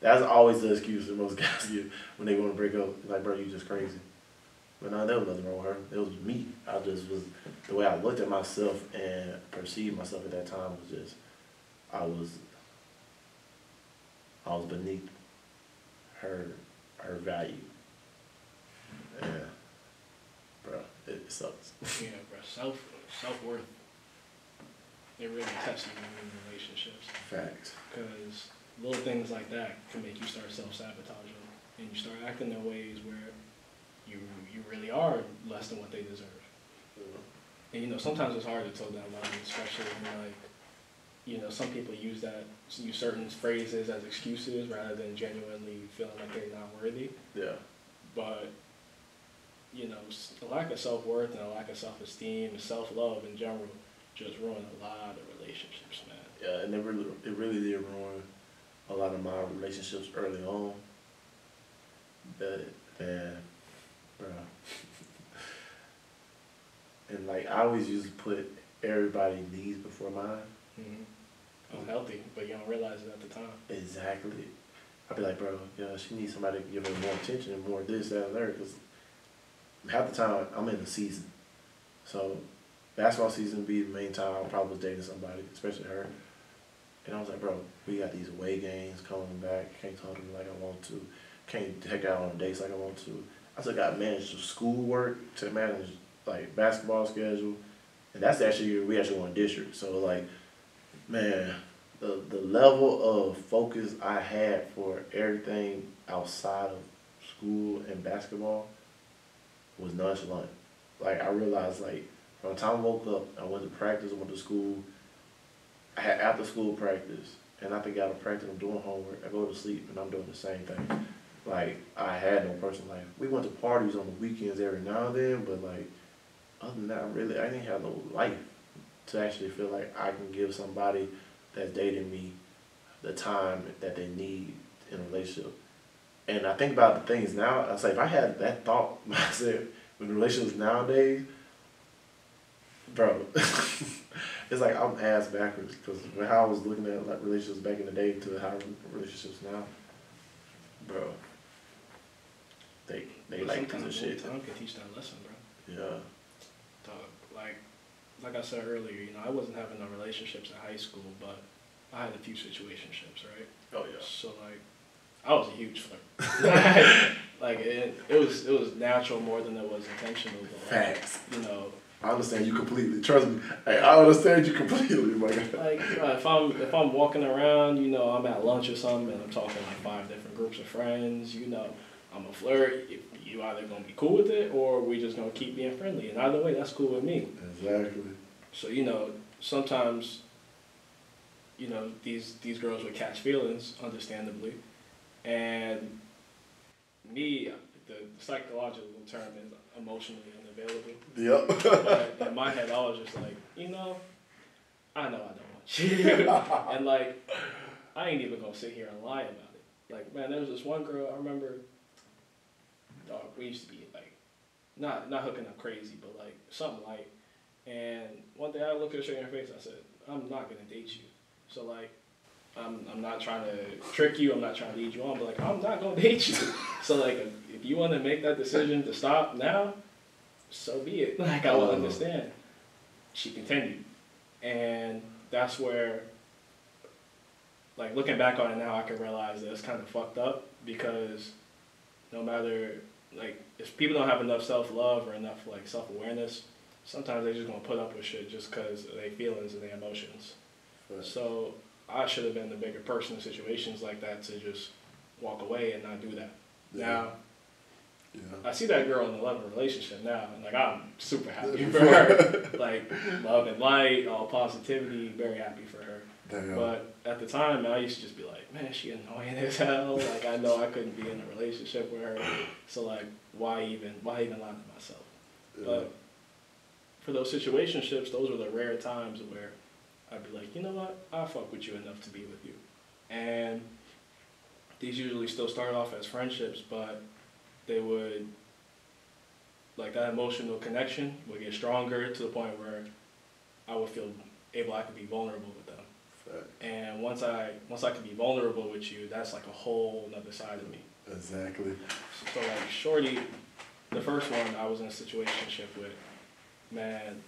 That's always the excuse that most guys give when they want to break up. Like, bro, you just crazy. But no, there was nothing wrong with her. It was me. I just was the way I looked at myself and perceived myself at that time was just I was I was beneath her her value. Yeah. Bro, it sucks. Yeah, bro. Self self worth. It really tests you in relationships Facts. because little things like that can make you start self sabotaging and you start acting in ways where you you really are less than what they deserve. Mm-hmm. And you know, sometimes it's hard to tell that line, especially when like, you know, some people use that use certain phrases as excuses rather than genuinely feeling like they're not worthy. Yeah. But you know, s- a lack of self worth and a lack of self esteem and self love in general just ruin a lot of relationships, man. Yeah, and it really, it really did ruin a lot of my relationships early on. But man, bro. and like I always used to put everybody's needs before mine. Mm-hmm. Unhealthy, but you don't realize it at the time. Exactly. I'd be like, bro, yeah, she needs somebody to give her more attention and more this, that, and there. Because half the time I'm in the season. So basketball season be the main time I probably was dating somebody, especially her. And I was like, bro, we got these away games coming back. Can't talk to me like I want to. Can't take out on dates like I want to. I still got to manage the schoolwork to manage like basketball schedule. And that's actually, we actually won district. So like, man, the the level of focus I had for everything outside of school and basketball was nonchalant. Like I realized like from the time I woke up, I went to practice, I went to school. I had after school practice, and I think out of practice I'm doing homework. I go to sleep and I'm doing the same thing. Like I had no personal life. We went to parties on the weekends every now and then, but like other than that, I really I didn't have no life to actually feel like I can give somebody that's dating me the time that they need in a relationship. And I think about the things now, I say if I had that thought myself with relationships nowadays, bro, it's like I'm ass backwards because how I was looking at like relationships back in the day to how relationships now, bro. They they But like of shit. Time can teach that lesson, bro. Yeah. Dog, like, like I said earlier, you know, I wasn't having no relationships in high school, but I had a few situationships, right? Oh yeah. So like, I was a huge flirt. like it, it was, it was natural more than it was intentional. But like, Facts. you know, I understand you completely. Trust me. Hey, I understand you completely, my guy. like uh, if I'm if I'm walking around, you know, I'm at lunch or something, and I'm talking like five different groups of friends, you know, I'm a flirt. You- You either gonna be cool with it, or we just gonna keep being friendly. And either way, that's cool with me. Exactly. So you know, sometimes, you know, these these girls would catch feelings, understandably, and me, the psychological term is emotionally unavailable. Yep. But in my head, I was just like, you know, I know I don't want you, and like, I ain't even gonna sit here and lie about it. Like, man, there was this one girl I remember. Dog, we used to be like, not not hooking up crazy, but like something light. And one day I looked her straight in her face. I said, I'm not gonna date you. So like, I'm I'm not trying to trick you. I'm not trying to lead you on. But like, I'm not gonna date you. so like, if, if you want to make that decision to stop now, so be it. Like I will Oh. understand. She continued, and that's where, like looking back on it now, I can realize that it's kind of fucked up because no matter like if people don't have enough self love or enough like self awareness, sometimes they just gonna put up with shit just because of their feelings and their emotions. So I should have been the bigger person in situations like that to just walk away and not do that. Now Yeah. I see that girl in a loving relationship now, and like I'm super happy for her. like love and light, all positivity, very happy for her. Damn. But at the time, I used to just be like, man, she annoying as hell. Like I know I couldn't be in a relationship with her, so like why even why even lie to myself? yeah. But for those situationships, those were the rare times where I'd be like, you know what, I fuck with you enough to be with you, and these usually still start off as friendships, but they would like that emotional connection would get stronger to the point where I would feel able I could be vulnerable with them. And once I once I can be vulnerable with you, that's like a whole another side of me. Exactly. So like Shorty, the first one I was in a situationship with, man,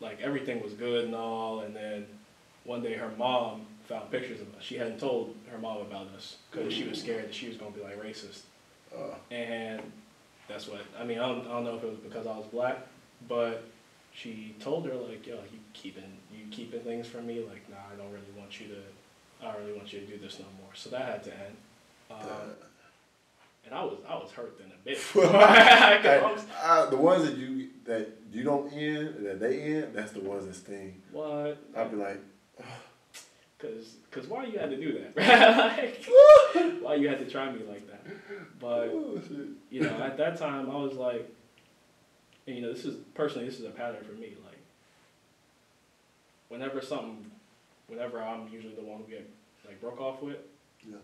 like everything was good and all, and then one day her mom found pictures of us. She hadn't told her mom about us because she was scared that she was gonna be like racist. Uh, And that's what I mean. I don't, I don't know if it was because I was black, but she told her like, "Yo, you keeping you keeping things from me? Like, nah, I don't really want you to. I don't really want you to do this no more." So that had to end. Um, and I was I was hurt then a bit. I I, the ones that you that you don't end, that they end, that's the ones that sting. what? I'd be like, Cause, cause why you had to do that? like, why you had to try me like that? But you know, at that time, I was like, and you know, this is personally, this is a pattern for me. Like, whenever something, whenever I'm usually the one who get like broke off with, Yeah.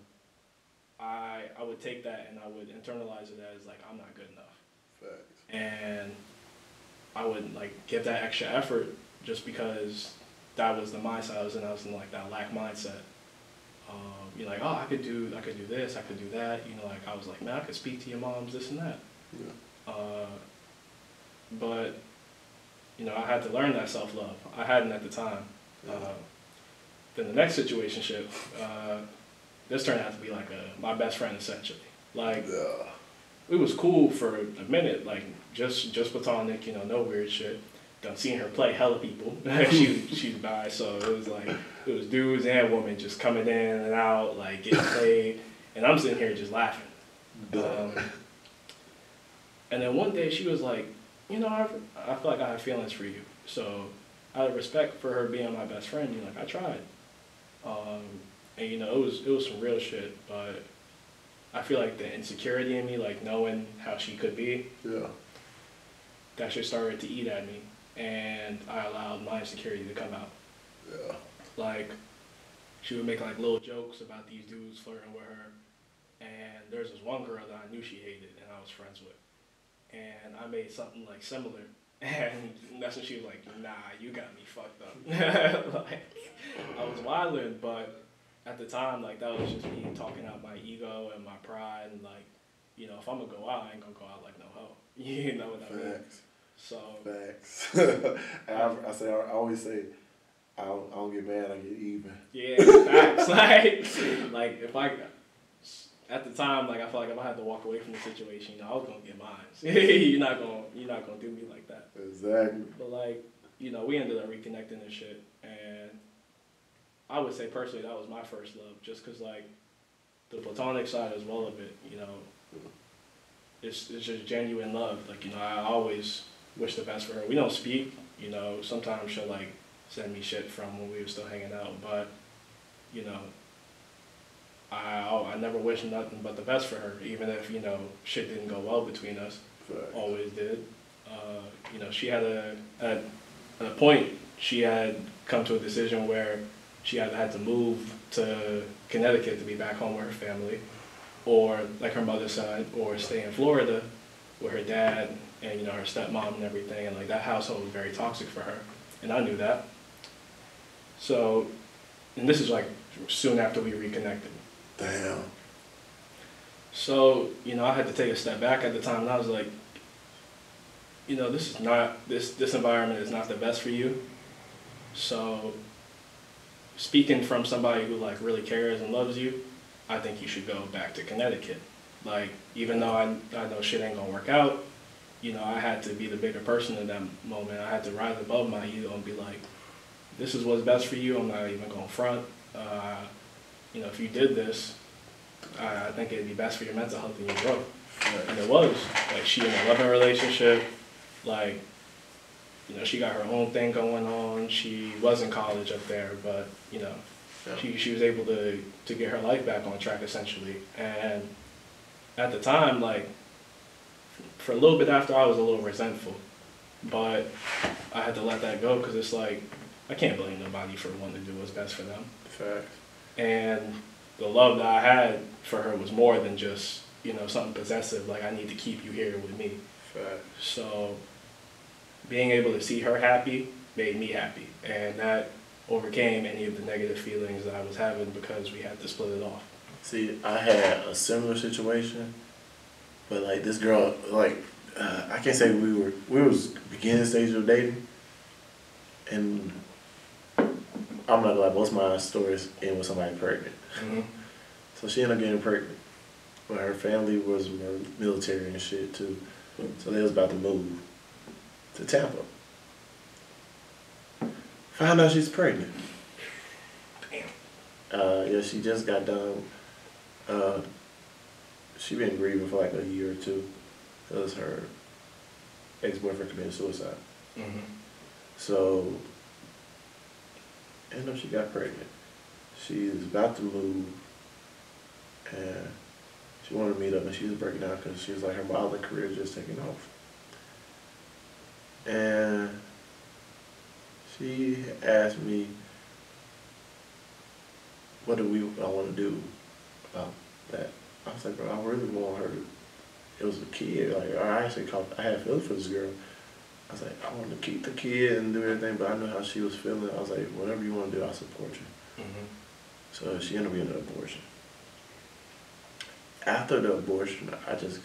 I I would take that and I would internalize it as like I'm not good enough, Facts. and I would like give that extra effort just because that was the mindset I was in. I was in like that lack mindset. Um, you're like, oh, I could do, I could do this, I could do that. You know, like I was like, man, I could speak to your moms, this and that. Yeah. Uh, but you know, I had to learn that self love. I hadn't at the time. Uh, then the next situationship, uh, this turned out to be like a my best friend essentially. Like Yeah. it was cool for a minute, like just just platonic, you know, no weird shit. Done seen her play hella people. she she's bi, so it was like it was dudes and women just coming in and out, like getting played, and I'm sitting here just laughing. Um, and then one day she was like, you know, I, I feel like I have feelings for you. So out of respect for her being my best friend, you know, like I tried. Um, and you know, it was it was some real shit, but I feel like the insecurity in me, like knowing how she could be, Yeah. that shit started to eat at me, and I allowed my insecurity to come out. Yeah. Like, she would make like little jokes about these dudes flirting with her, and there's this one girl that I knew she hated, and I was friends with, and I made something like similar, and that's when she was like, "Nah, you got me fucked up." like, I was wilding, but at the time, like that was just me talking out my ego and my pride, and like, you know, if I'm gonna go out, I ain't gonna go out like no hoe. You know what I mean? So Facts. I, I say I always say I don't, I don't get mad, I get even. Yeah, facts. like, like if I, at the time, like I felt like if I had to walk away from the situation, you know, I was gonna get mine. you're not gonna, you're not gonna do me like that. Exactly. But like, you know, we ended up reconnecting and shit, and I would say personally that was my first love, just cause like the platonic side as well of it, you know, it's it's just genuine love. Like you know, I always wish the best for her. We don't speak, you know. Sometimes she'll like send me shit from when we were still hanging out, but you know, I I never wish nothing but the best for her, even if you know shit didn't go well between us always did. Uh, you know, she had a at a point she had come to a decision where she either had to move to Connecticut to be back home with her family, or like her mother's side, or stay in Florida with her dad and you know her stepmom and everything, and like that household was very toxic for her, and I knew that. So, and this is like soon after we reconnected. Damn. So, you know, I had to take a step back at the time and I was like, you know, this is not this this environment is not the best for you. So speaking from somebody who like really cares and loves you, I think you should go back to Connecticut. Like, even though I I know shit ain't gonna work out, you know, I had to be the bigger person in that moment. I had to rise above my ego and be like, this is what's best for you. I'm not even gonna front. Uh, you know, if you did this, I, I think it'd be best for your mental health and your growth. And it was. Like she in a loving relationship, like, you know, she got her own thing going on. She was in college up there, but, you know, Yeah. she, she was able to, to get her life back on track essentially. And at the time, like, for a little bit after, I was a little resentful. But I had to let that go because it's like, I can't blame nobody for wanting to do what's best for them Facts. and the love that I had for her was more than just you know something possessive like I need to keep you here with me. Facts. So being able to see her happy made me happy, and that overcame any of the negative feelings that I was having because we had to split it off. See, I had a similar situation, but like this girl, like uh, I can't say we were we was beginning stage of dating, and I'm not gonna lie, most of my stories end with somebody pregnant. Mm-hmm. So she ended up getting pregnant, but her family was military and shit too, so they was about to move to Tampa. Found out she's pregnant. Damn. Uh, yeah, she just got done. Uh, she been grieving for like a year or two because her ex boyfriend committed suicide. Mm-hmm. So, end up she got pregnant. She's about to move, and she wanted to meet up, and she was breaking down because she was like her modeling career just taking off. And she asked me, "What do we I want to do about that?" I was like, "Bro, I really want her to." It was a kid. Like I actually called. I had feelings for this girl. I was like, I want to keep the kid and do everything, but I knew how she was feeling. I was like, whatever you want to do, I'll support you. Mm-hmm. So she ended up getting an abortion. After the abortion, I just,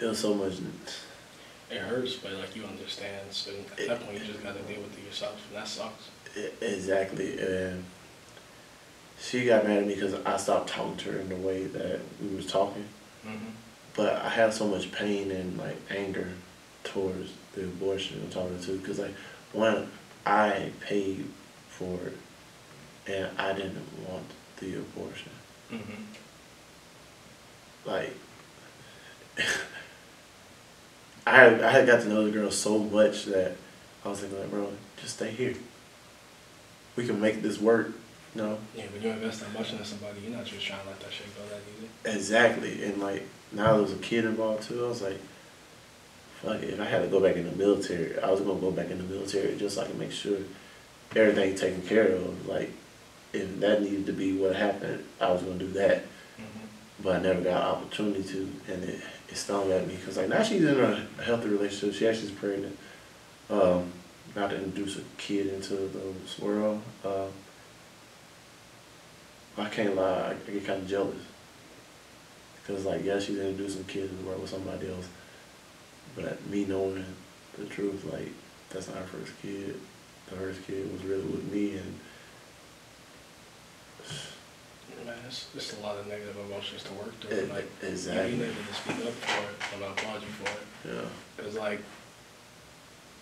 it was so much, It hurts, but like you understand. So at that point, you just gotta deal with it yourself, and that sucks. e- exactly, and she got mad at me because I stopped talking to her in the way that we was talking. Mm-hmm. But I have so much pain and like anger towards the abortion I'm talking to because like one, I paid for it and I didn't want the abortion. Mm-hmm. Like I had I had got to know the girl so much that I was thinking like, bro, just stay here. We can make this work, know? Yeah, when you invest that much into somebody, you're not just trying to let that shit go that easy. Exactly. And like now there was a kid involved too, I was like, fuck it, if I had to go back in the military, I was gonna go back in the military just so I can make sure everything taken care of. Like if that needed to be what happened, I was gonna do that. Mm-hmm. But I never got an opportunity to and it, it stung at me because like now she's in a healthy relationship. She actually is pregnant. Um, about to introduce a kid into the world. Uh, I can't lie, I get kind of jealous. Because, like, yeah, she's introducing kids the world with somebody else. But me knowing the truth, like, that's not her first kid. The first kid was really with me, and Man, it's just a lot of negative emotions to work through. it, like exactly. being able to speak up for it, and I applaud you for it. Yeah, Because like,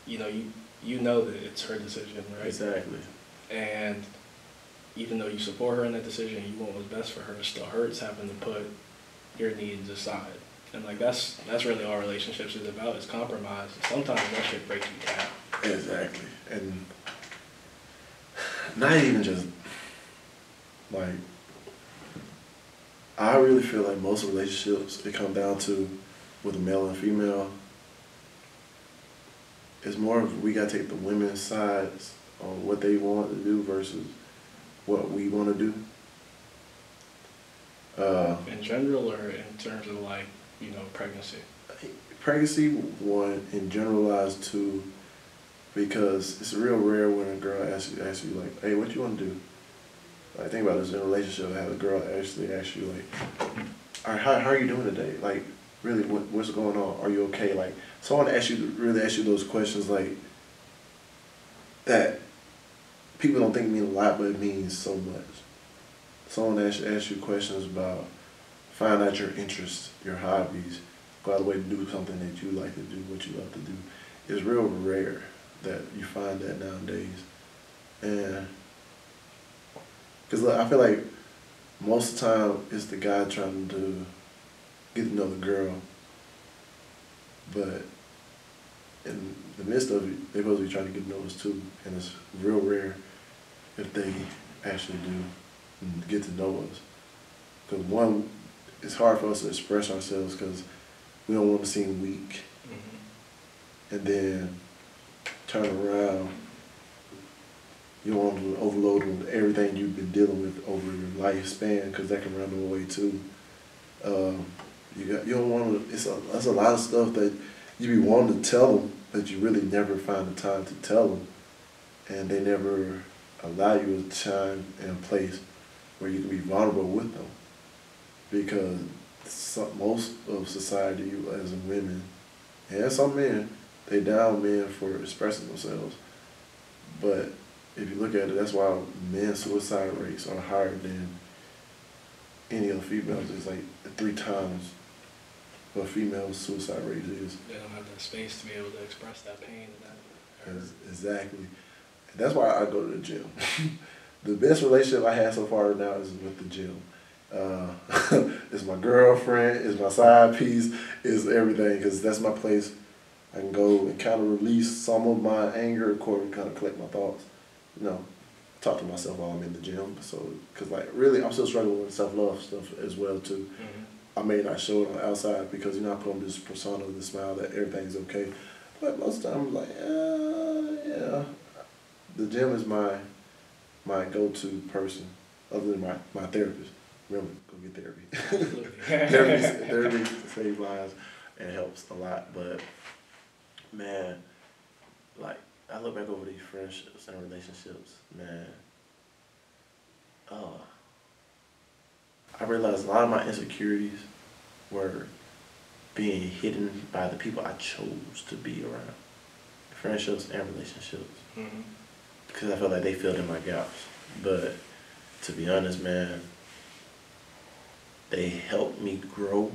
you know, you you know that it's her decision, right? exactly. And even though you support her in that decision, you want what's best for her. It still hurts having to put your needs aside. And like that's that's really all relationships is about is compromise. Sometimes that shit breaks you down. Exactly. And not even just like I really feel like most relationships it come down to with a male and female. It's more of we gotta take the women's sides on what they want to do versus what we want to do. Uh, In general, or in terms of like you know pregnancy. pregnancy one and generalized two because it's real rare when a girl asks you, asks you like, hey, what you want to do? Like think about this in a relationship, have a girl actually ask you like, all right, how, how are you doing today? Like, really, what, what's going on? Are you okay? Like, someone asks you, really ask you those questions like that people don't think mean a lot, but it means so much. Someone asks, asks you questions about find out your interests, your hobbies, go out of the way to do something that you like to do, what you love to do. It's real rare that you find that nowadays. And, because I feel like most of the time it's the guy trying to get to know the girl, but in the midst of it, they're supposed to be trying to get to know us too. And it's real rare if they actually do get to know us. Because one, it's hard for us to express ourselves because we don't want to seem weak. Mm-hmm. And then turn around, you don't want to overload them with everything you've been dealing with over your lifespan because that can run away too. Um, you got you don't want to. It's a that's a lot of stuff that you be wanting to tell them, but you really never find the time to tell them. and they never allow you a time and a place where you can be vulnerable with them. Because some, most of society, as women, and some men, they down men for expressing themselves. But if you look at it, that's why men's suicide rates are higher than any of the females. It's like three times what female suicide rate is. They don't have that space to be able to express that pain and that. Exactly. That's why I go to the gym. the best relationship I have so far now is with the gym. Uh, it's my girlfriend, it's my side piece, it's everything, because that's my place. I can go and kind of release some of my anger, of course, kind of collect my thoughts. You know, talk to myself while I'm in the gym. So, because like really, I'm still struggling with self love stuff as well too. Mm-hmm. I may not show it on the outside because you know I put on this persona, this smile that everything's okay. But most of the time, I'm like, uh, yeah. The gym is my my go-to person, other than my, my therapist. Remember, go get therapy. Therapy, therapy saves lives and helps a lot. But man, like I look back over these friendships and relationships, man. Oh, I realized a lot of my insecurities were being hidden by the people I chose to be around, friendships and relationships, hmm because I felt like they filled in my gaps. But to be honest, man, they helped me grow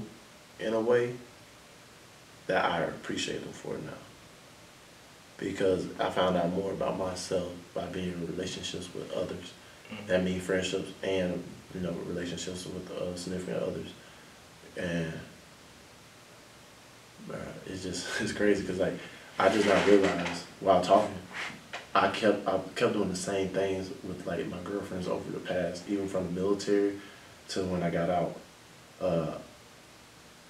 in a way that I appreciate them for now. Because I found out more about myself by being in relationships with others. That mean friendships and you know relationships with uh, significant others, and it's just it's crazy because like I just not realized while talking, I kept I kept doing the same things with like my girlfriends over the past, even from the military to when I got out. Uh,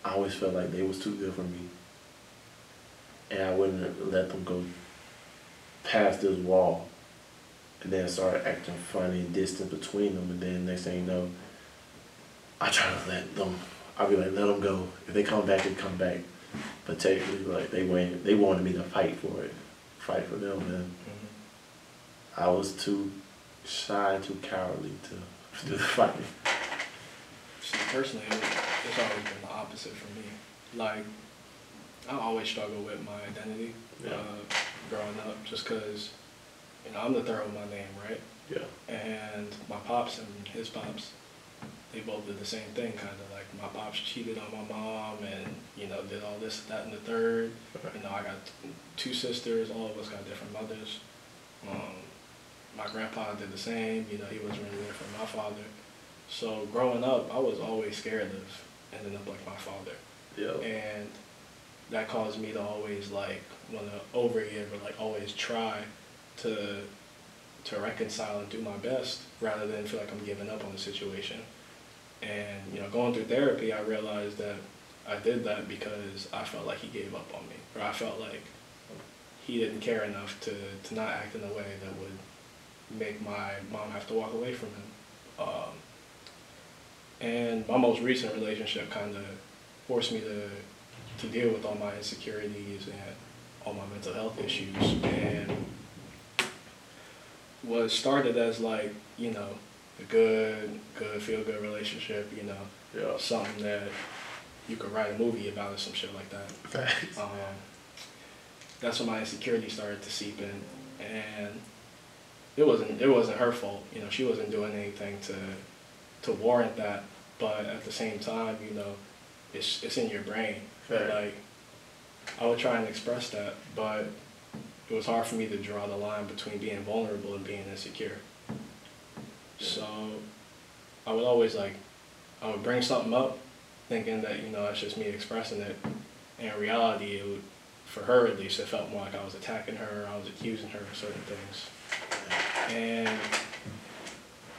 I always felt like they was too good for me, and I wouldn't let them go past this wall and then started acting funny and distant between them. And then next thing you know, I try to let them. I'll be like, let them go. If they come back, they come back. But technically, like they went, they wanted me to fight for it, fight for them, and hmm I was too shy and too cowardly to do the fighting. See, personally, it's always been the opposite for me. Like, I always struggle with my identity Yeah. uh, growing up, just because, you know, I'm the third with my name, right? Yeah. And my pops and his pops, they both did the same thing, kind of like my pops cheated on my mom and, you know, did all this, that, and the third. You know, I got two sisters, all of us got different mothers. Um, my grandpa did the same, you know, he wasn't really there for my father. So growing up, I was always scared of ending up like my father. Yeah. And that caused me to always like want to overgive or like always try to to reconcile and do my best rather than feel like I'm giving up on the situation. And you know, going through therapy, I realized that I did that because I felt like he gave up on me, or I felt like he didn't care enough to to not act in a way that would make my mom have to walk away from him. Um, and my most recent relationship kind of forced me to to deal with all my insecurities and all my mental health issues and was started as like you know a good good feel good relationship you know Yeah. something that you could write a movie about or some shit like that Facts. um, that's when my insecurity started to seep in, and it wasn't it wasn't her fault. You know, she wasn't doing anything to to warrant that. But at the same time, you know, it's it's in your brain. Right. Like I would try and express that, but it was hard for me to draw the line between being vulnerable and being insecure. So I would always like I would bring something up, thinking that you know that's just me expressing it. And in reality, it would, for her at least, it felt more like I was attacking her, I was accusing her of certain things. And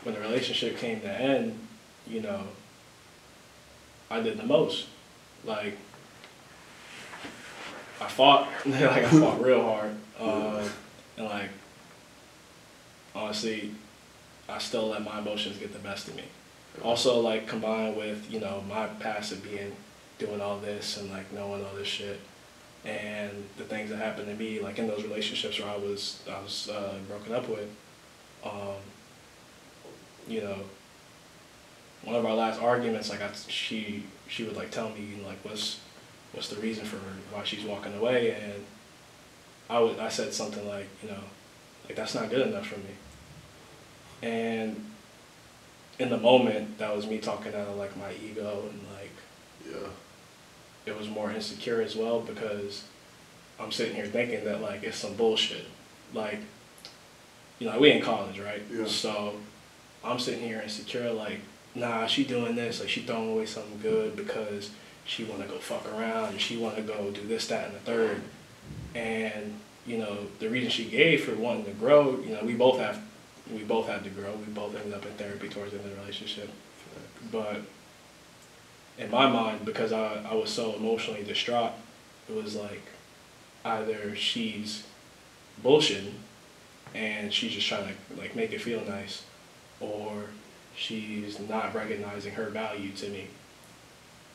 when the relationship came to end, you know, I did the most. Like, I fought, like I fought real hard. Uh, and like, honestly, I still let my emotions get the best of me. Also, like combined with you know my past of being doing all this and like knowing all this shit, and the things that happened to me, like in those relationships where I was I was uh, broken up with, um, you know, one of our last arguments, like I, she she would like tell me like what's what's the reason for why she's walking away, and I would I said something like you know, like that's not good enough for me, and in the moment that was me talking out of like my ego and like Yeah. it was more insecure as well because I'm sitting here thinking that like it's some bullshit. Like, you know, we in college, right? Yeah. So I'm sitting here insecure, like, nah, she doing this, like she throwing away something good because she wanna go fuck around and she wanna go do this, that, and the third. And, you know, the reason she gave for wanting to grow, you know, we both have we both had to grow. We both ended up in therapy towards the end of the relationship. But in my mind, because I, I was so emotionally distraught, it was like either she's bullshitting and she's just trying to like make it feel nice, or she's not recognizing her value to me.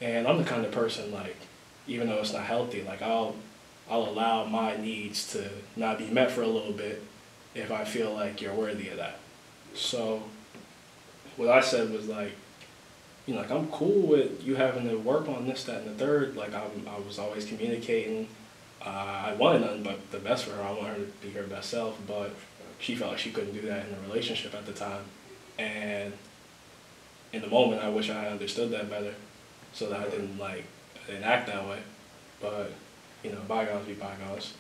And I'm the kind of person like, even though it's not healthy, like I'll I'll allow my needs to not be met for a little bit if I feel like you're worthy of that. So what I said was like, you know, like I'm cool with you having to work on this, that, and the third. Like I'm, I was always communicating. Uh, I wanted nothing but the best for her. I want her to be her best self, but she felt like she couldn't do that in the relationship at the time. And in the moment, I wish I understood that better, so that I didn't like, I didn't act that way. But you know, bygones be bygones.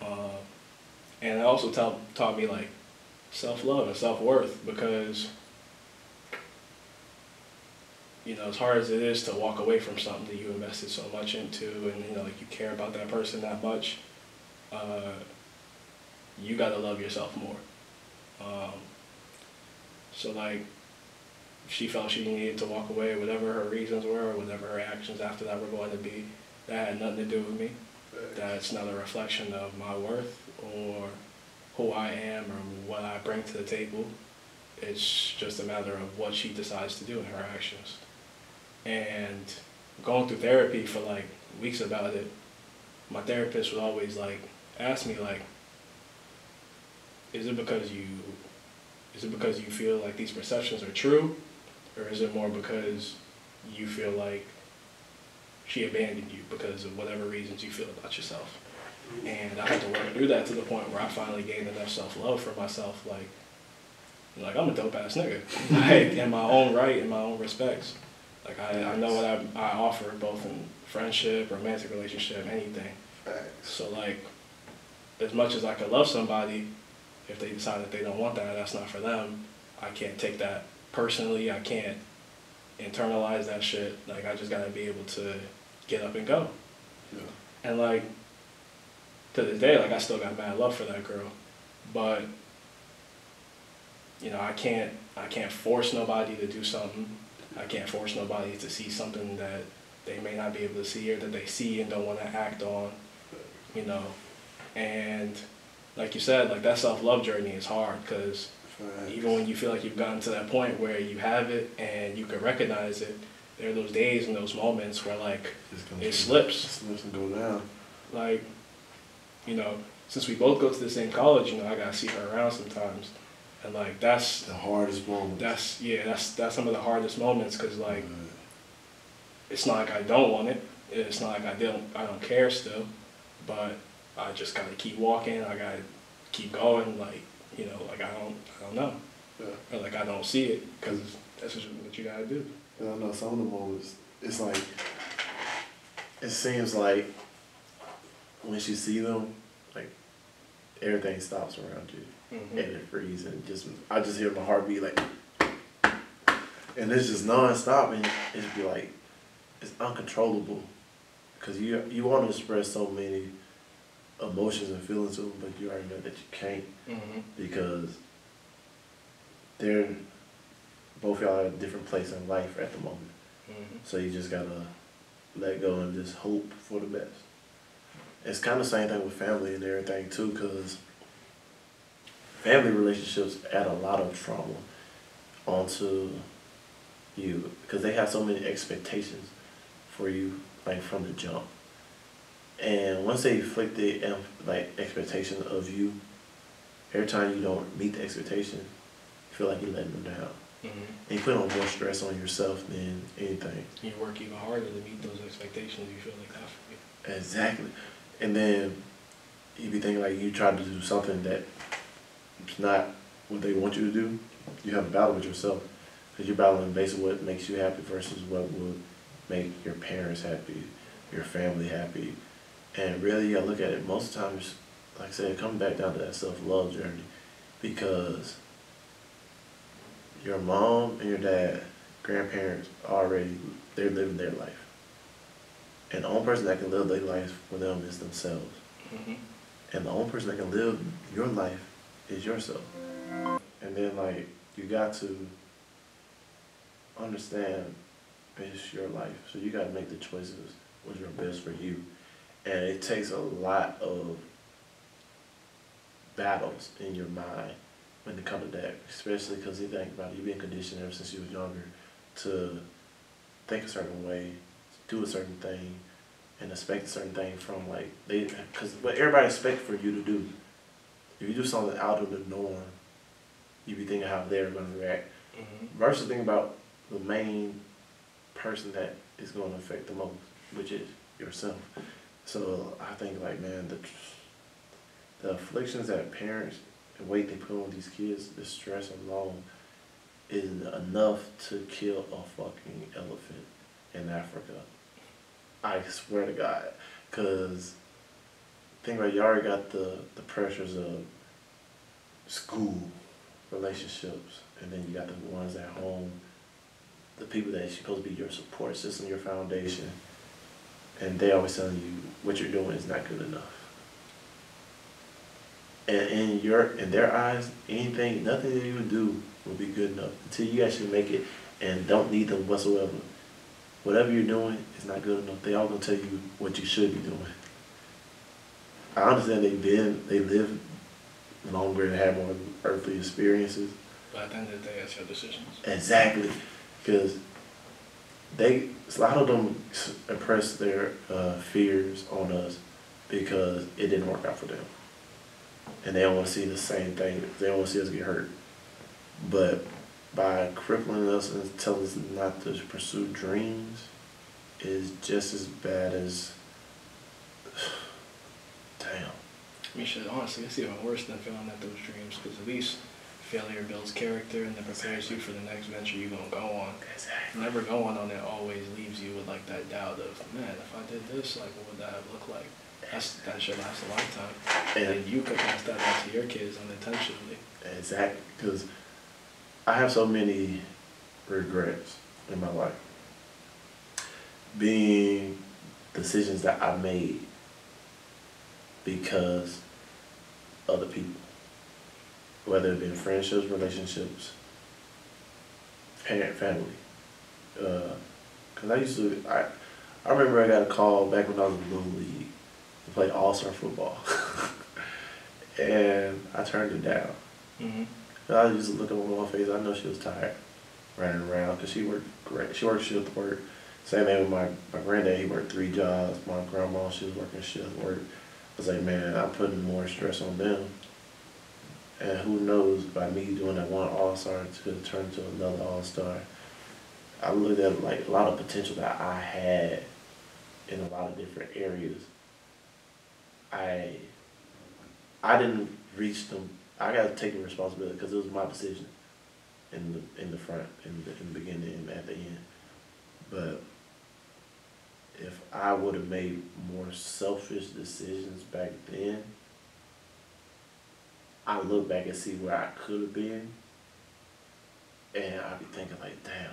Um, and it also taught taught me like self love and self worth because you know as hard as it is to walk away from something that you invested so much into and you know like you care about that person that much, uh, you gotta love yourself more. Um, so like she felt she needed to walk away, whatever her reasons were, or whatever her actions after that were going to be, that had nothing to do with me that's not a reflection of my worth or who I am or what I bring to the table. It's just a matter of what she decides to do in her actions. And going through therapy for like weeks about it, my therapist would always like ask me like, is it because you is it because you feel like these perceptions are true? Or is it more because you feel like she abandoned you because of whatever reasons you feel about yourself. And I had to work through that to the point where I finally gained enough self love for myself. Like, like I'm a dope ass nigga, like in my own right, in my own respects. Like I, I know what I, I offer both in friendship, romantic relationship, anything. So like, as much as I could love somebody, if they decide that they don't want that, that's not for them. I can't take that personally. I can't internalize that shit. Like I just gotta be able to get up and go. Yeah. And like to this day, like I still got mad love for that girl, but you know I can't I can't force nobody to do something. I can't force nobody to see something that they may not be able to see or that they see and don't want to act on. You know, and like you said, like that self love journey is hard because even when you feel like you've gotten to that point where you have it and you can recognize it, there are those days and those moments where like It's gonna it slips. Slips and go down. Like, you know, since we both go to the same college, you know, I gotta see her around sometimes, and like that's The hardest moment. that's yeah, that's that's some of the hardest moments because like it's not like I don't want it. It's not like I don't I don't care still, but I just gotta keep walking. I gotta keep going. Like you know, like I don't I don't know, Yeah. or like I don't see it because that's what you gotta do. And I know some of the moments, it's like, it seems like when she see them, like everything stops around you Mhm. and it freezes and just I just hear my heartbeat like, and it's just nonstop and it's be like, it's uncontrollable, cause you you want to express so many emotions and feelings to them, but you already know that you can't Mhm. because they're both y'all are at a different place in life at the moment. Mhm. So you just gotta let go and just hope for the best. It's kind of the same thing with family and everything too, cause family relationships add a lot of trauma onto you, cause they have so many expectations for you, like from the jump. And once they inflict the like expectation of you, every time you don't meet the expectation, you feel like you're letting them down. Mm-hmm. And you put on more stress on yourself than anything. You work even harder to meet those expectations. You feel like that for you. Exactly. And then you be thinking like you try to do something that it's not what they want you to do. You have a battle with yourself because you're battling basically what makes you happy versus what would make your parents happy, your family happy. And really, I look at it. Most times, like I said, comes back down to that self love journey because your mom and your dad, grandparents already they're living their life. And the only person that can live their life for them is themselves. Mm-hmm. And the only person that can live your life is yourself. And then like you got to understand it's your life. So you gotta make the choices which are best for you. And it takes a lot of battles in your mind when it comes to that. Especially because you think about it, you've been conditioned ever since you was younger to think a certain way, do a certain thing, and expect a certain thing from like they because what everybody expects for you to do. If you do something out of the norm, you be thinking how they're gonna react. Mm-hmm. Versus thinking about the main person that is gonna affect the most, which is yourself. So I think like man, the the afflictions that parents the weight they put on these kids, the stress alone, is enough to kill a fucking elephant in Africa. I swear to God, cause think about it, you already got the the pressures of school, relationships, and then you got the ones at home, the people that are supposed to be your support system, your foundation, and they always telling you what you're doing is not good enough. And in your in their eyes, anything, nothing that you do will be good enough until you actually make it and don't need them whatsoever. Whatever you're doing is not good enough. They all gonna tell you what you should be doing. I understand they've been they live longer and have more earthly experiences. But at the end of the day, it's your decisions. Exactly, because they a lot of them impress their uh, fears on us because it didn't work out for them, and they don't want to see the same thing. They don't want to see us get hurt. But by crippling us and telling us not to pursue dreams, is just as bad as. Damn. I mean, shit, honestly, it's even worse than failing at those dreams because at least failure builds character and then prepares you for the next venture you're going to go on. Exactly. Never going on it always leaves you with like that doubt of, man, if I did this, like, what would that have looked like? That's, that should last a lifetime. And And you could pass that on to your kids unintentionally. Exactly, because I have so many regrets in my life. Being decisions that I made because other people, whether it be friendships, relationships, parent, family. Uh, because I used to, I, I remember I got a call back when I was in Little League to play All Star football. and I turned it down. Mm-hmm. I used to look at my face. I know she was tired running around because she worked great. She worked shift work. Same thing with my, my granddad. He worked three jobs. My grandma, she was working shift work. I was like, man, I'm putting more stress on them. And who knows, by me doing that one All Star to turn to another All Star, I looked at like a lot of potential that I had in a lot of different areas. I I didn't reach them. I got to take the responsibility because it was my decision in the in the front, in the, in the beginning, and at the end. But if I would have made more selfish decisions back then, I look back and see where I could have been, and I'd be thinking like, damn,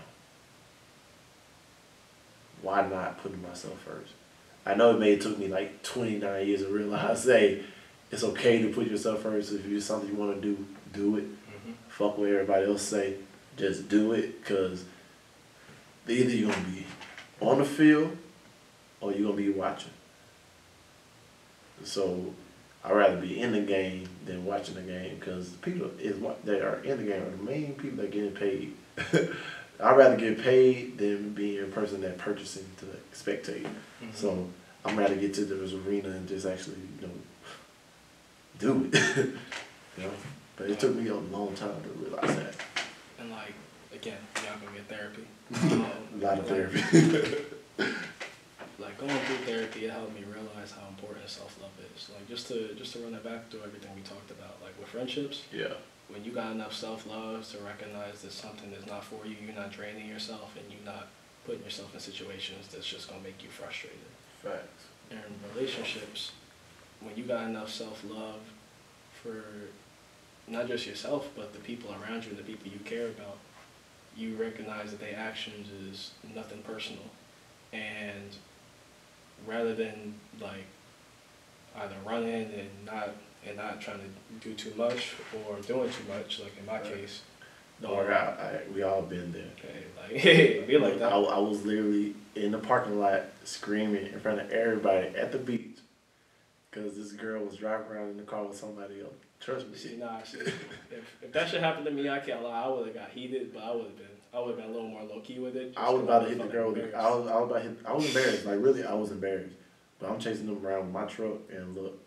why not putting myself first? I know it may have took me like 29 years to realize, hey, it's okay to put yourself first. If it's something you want to do, do it. Mm-hmm. Fuck what everybody else say. Just do it, cause either you're gonna be on the field or you're gonna be watching. So I'd rather be in the game than watching the game, cause people is what they are in the game are the main people that getting paid. I'd rather get paid than being a person that purchasing to spectate. Mm-hmm. So I'm ready to get to this arena and just actually, you know, do it. you know, but it took me a long time to realize that. And like again, y'all gonna get therapy. Um, A lot of like- therapy. like going through therapy, it helped me realize how important self love is. Like just to just to run it back through everything we talked about, like with friendships, yeah. When you got enough self love to recognize that something is not for you, you're not draining yourself, and you're not putting yourself in situations that's just gonna make you frustrated. Facts. In relationships, when you got enough self love for not just yourself, but the people around you and the people you care about, you recognize that their actions is nothing personal. And rather than like either running and not and not trying to do too much or doing too much, like in my Right. case, No, I, I, we all been there. like hey, be like that. I was literally in the parking lot screaming in front of everybody at the beach because this girl was driving around in the car with somebody else. Trust me. See, nah, see, if, if that should happen to me, I can't lie. I would have got heated, but I would have been, I would have been a little more low key with it. I was about to hit the girl. With the. I was, I was about to hit. I was embarrassed. Like really, I was embarrassed. But I'm chasing them around with my truck and look.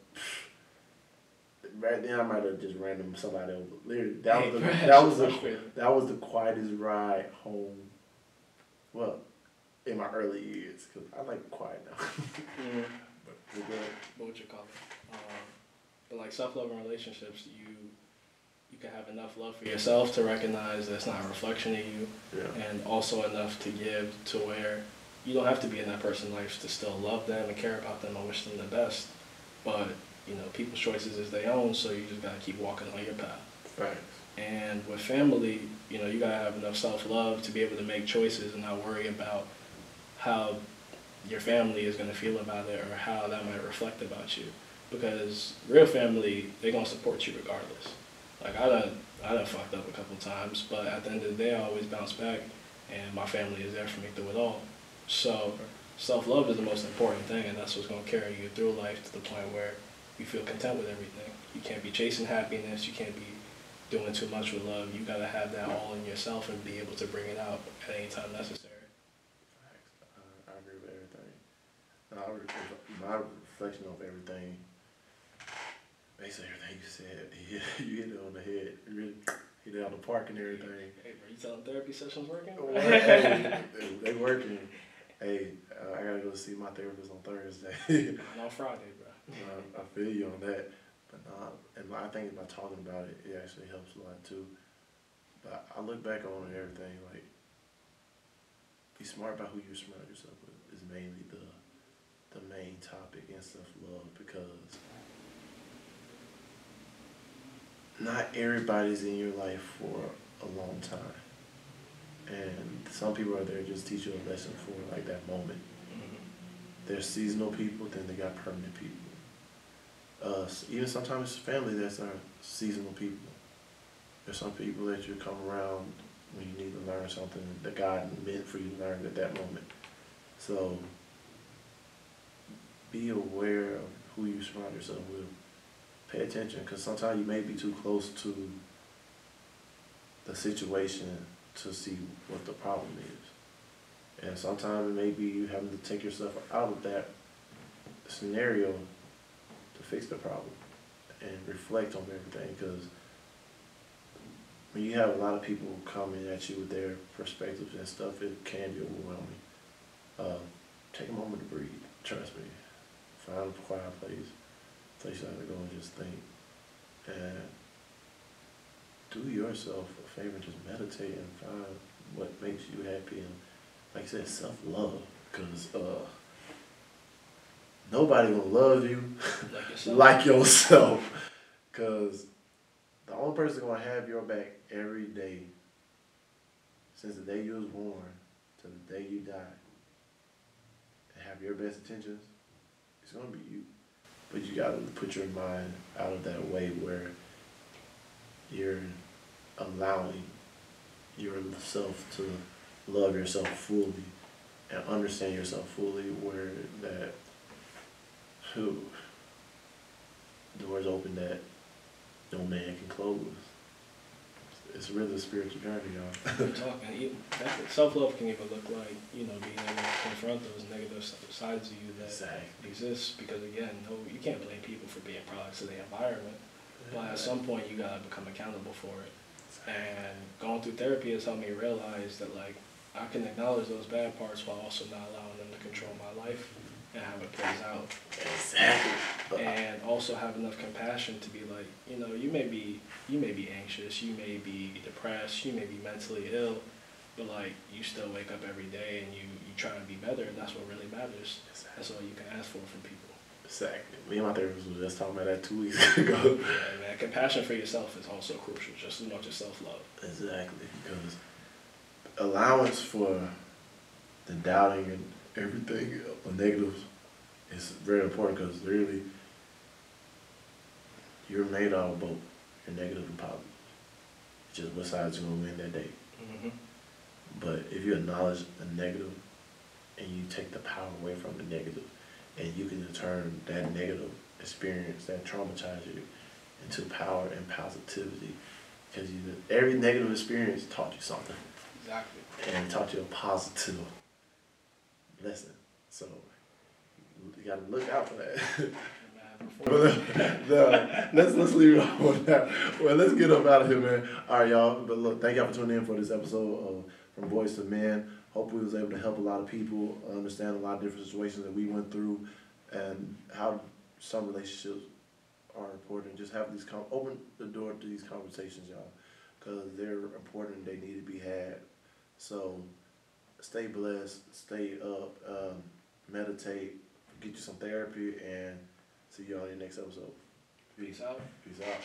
Right then, I might have just ran them somebody over. Literally, that Hey, was the, bro, that was the that was the quietest ride home. Well, in my early years, cause I like quiet now. Mm, but we're good. what you call it? Um, but like self love and relationships, you you can have enough love for yourself to recognize that it's not a reflection of you, Yeah. and also enough to give to where you don't have to be in that person's life to still love them and care about them and wish them the best. But you know, people's choices is their own, so you just gotta keep walking on your path. Right. And with family, you know, you gotta have enough self love to be able to make choices and not worry about how your family is gonna feel about it or how that might reflect about you. Because real family, they're gonna support you regardless. Like I done I done fucked up a couple times, but at the end of the day I always bounce back and my family is there for me through it all. So self love is the most important thing and that's what's gonna carry you through life to the point where you feel content with everything. You can't be chasing happiness, you can't be doing too much with love. You gotta have that all in yourself and be able to bring it out at any time necessary. Facts. I, I agree with everything. No, I, my reflection of everything, basically everything you said, you, you hit it on the head. You really hit it on the park and everything. Hey, bro, you telling therapy sessions working? hey, they working. Hey, uh, I gotta go see my therapist on Thursday. On Friday, bro. I, I feel you on that. But nah, and I think by talking about it, it actually helps a lot too. But I look back on it, everything like be smart about who you surround yourself with is mainly the the main topic in self love because not everybody's in your life for a long time. And some people are there just teach you a lesson for like that moment. Mm-hmm. There's seasonal people, then they got permanent people. Uh, even sometimes family that's our seasonal people. There's some people that you come around when you need to learn something that God meant for you to learn at that moment. So be aware of who you surround yourself with. Pay attention, because sometimes you may be too close to the situation to see what the problem is. And sometimes it may be you having to take yourself out of that scenario fix the problem and reflect on everything. Because when you have a lot of people coming at you with their perspectives and stuff, it can be overwhelming. Uh, take a moment to breathe. Trust me. Find a quiet place, place you have to go and just think. And do yourself a favor, just meditate and find what makes you happy and like I said, self love. Cause uh, nobody gonna love you Like yourself. like yourself. Cause the only person gonna have your back every day since the day you was born to the day you die and have your best intentions, it's gonna be you. But you gotta put your mind out of that way where you're allowing yourself to love yourself fully and understand yourself fully where that who doors open that no man can close. it's really a spiritual journey, y'all. We're talking, e- that- self-love can even look like, you know, being able to confront those negative sides of you that Exactly. exist, because again, no, you can't blame people for being products of the environment, but at some point, you gotta become accountable for it. And going through therapy has helped me realize that like I can acknowledge those bad parts while also not allowing them to control my life and how it plays out. Exactly. And also have enough compassion to be like, you know, you may be you may be anxious, you may be depressed, you may be mentally ill, but like you still wake up every day and you you try to be better and that's what really matters. That's all you can ask for from people. Exactly. Me and my therapist was just talking about that two weeks ago. Yeah, man, compassion for yourself is also crucial, just as much as self love. Exactly, because allowance for the doubting and everything, the negatives, is very important because really, you're made out of both. You're negative and positive. It's just what side you're gonna win that day. Mm-hmm. But if you acknowledge the negative and you take the power away from the negative, and you can turn that negative experience that traumatized you into power and positivity, because every negative experience taught you something, Exactly. and taught you a positive lesson. So you gotta look out for that. The- let's let's leave it off on that. Well, let's get up out of here, man. All right, y'all. But look, thank y'all for tuning in for this episode of From Voice to Man. Hope we was able to help a lot of people understand a lot of different situations that we went through, and how some relationships are important. Just have these com- open the door to these conversations, y'all, because they're important. They need to be had. So, stay blessed. Stay up. Um, meditate. Get you some therapy and. See y'all in the next episode. Peace out. Peace out.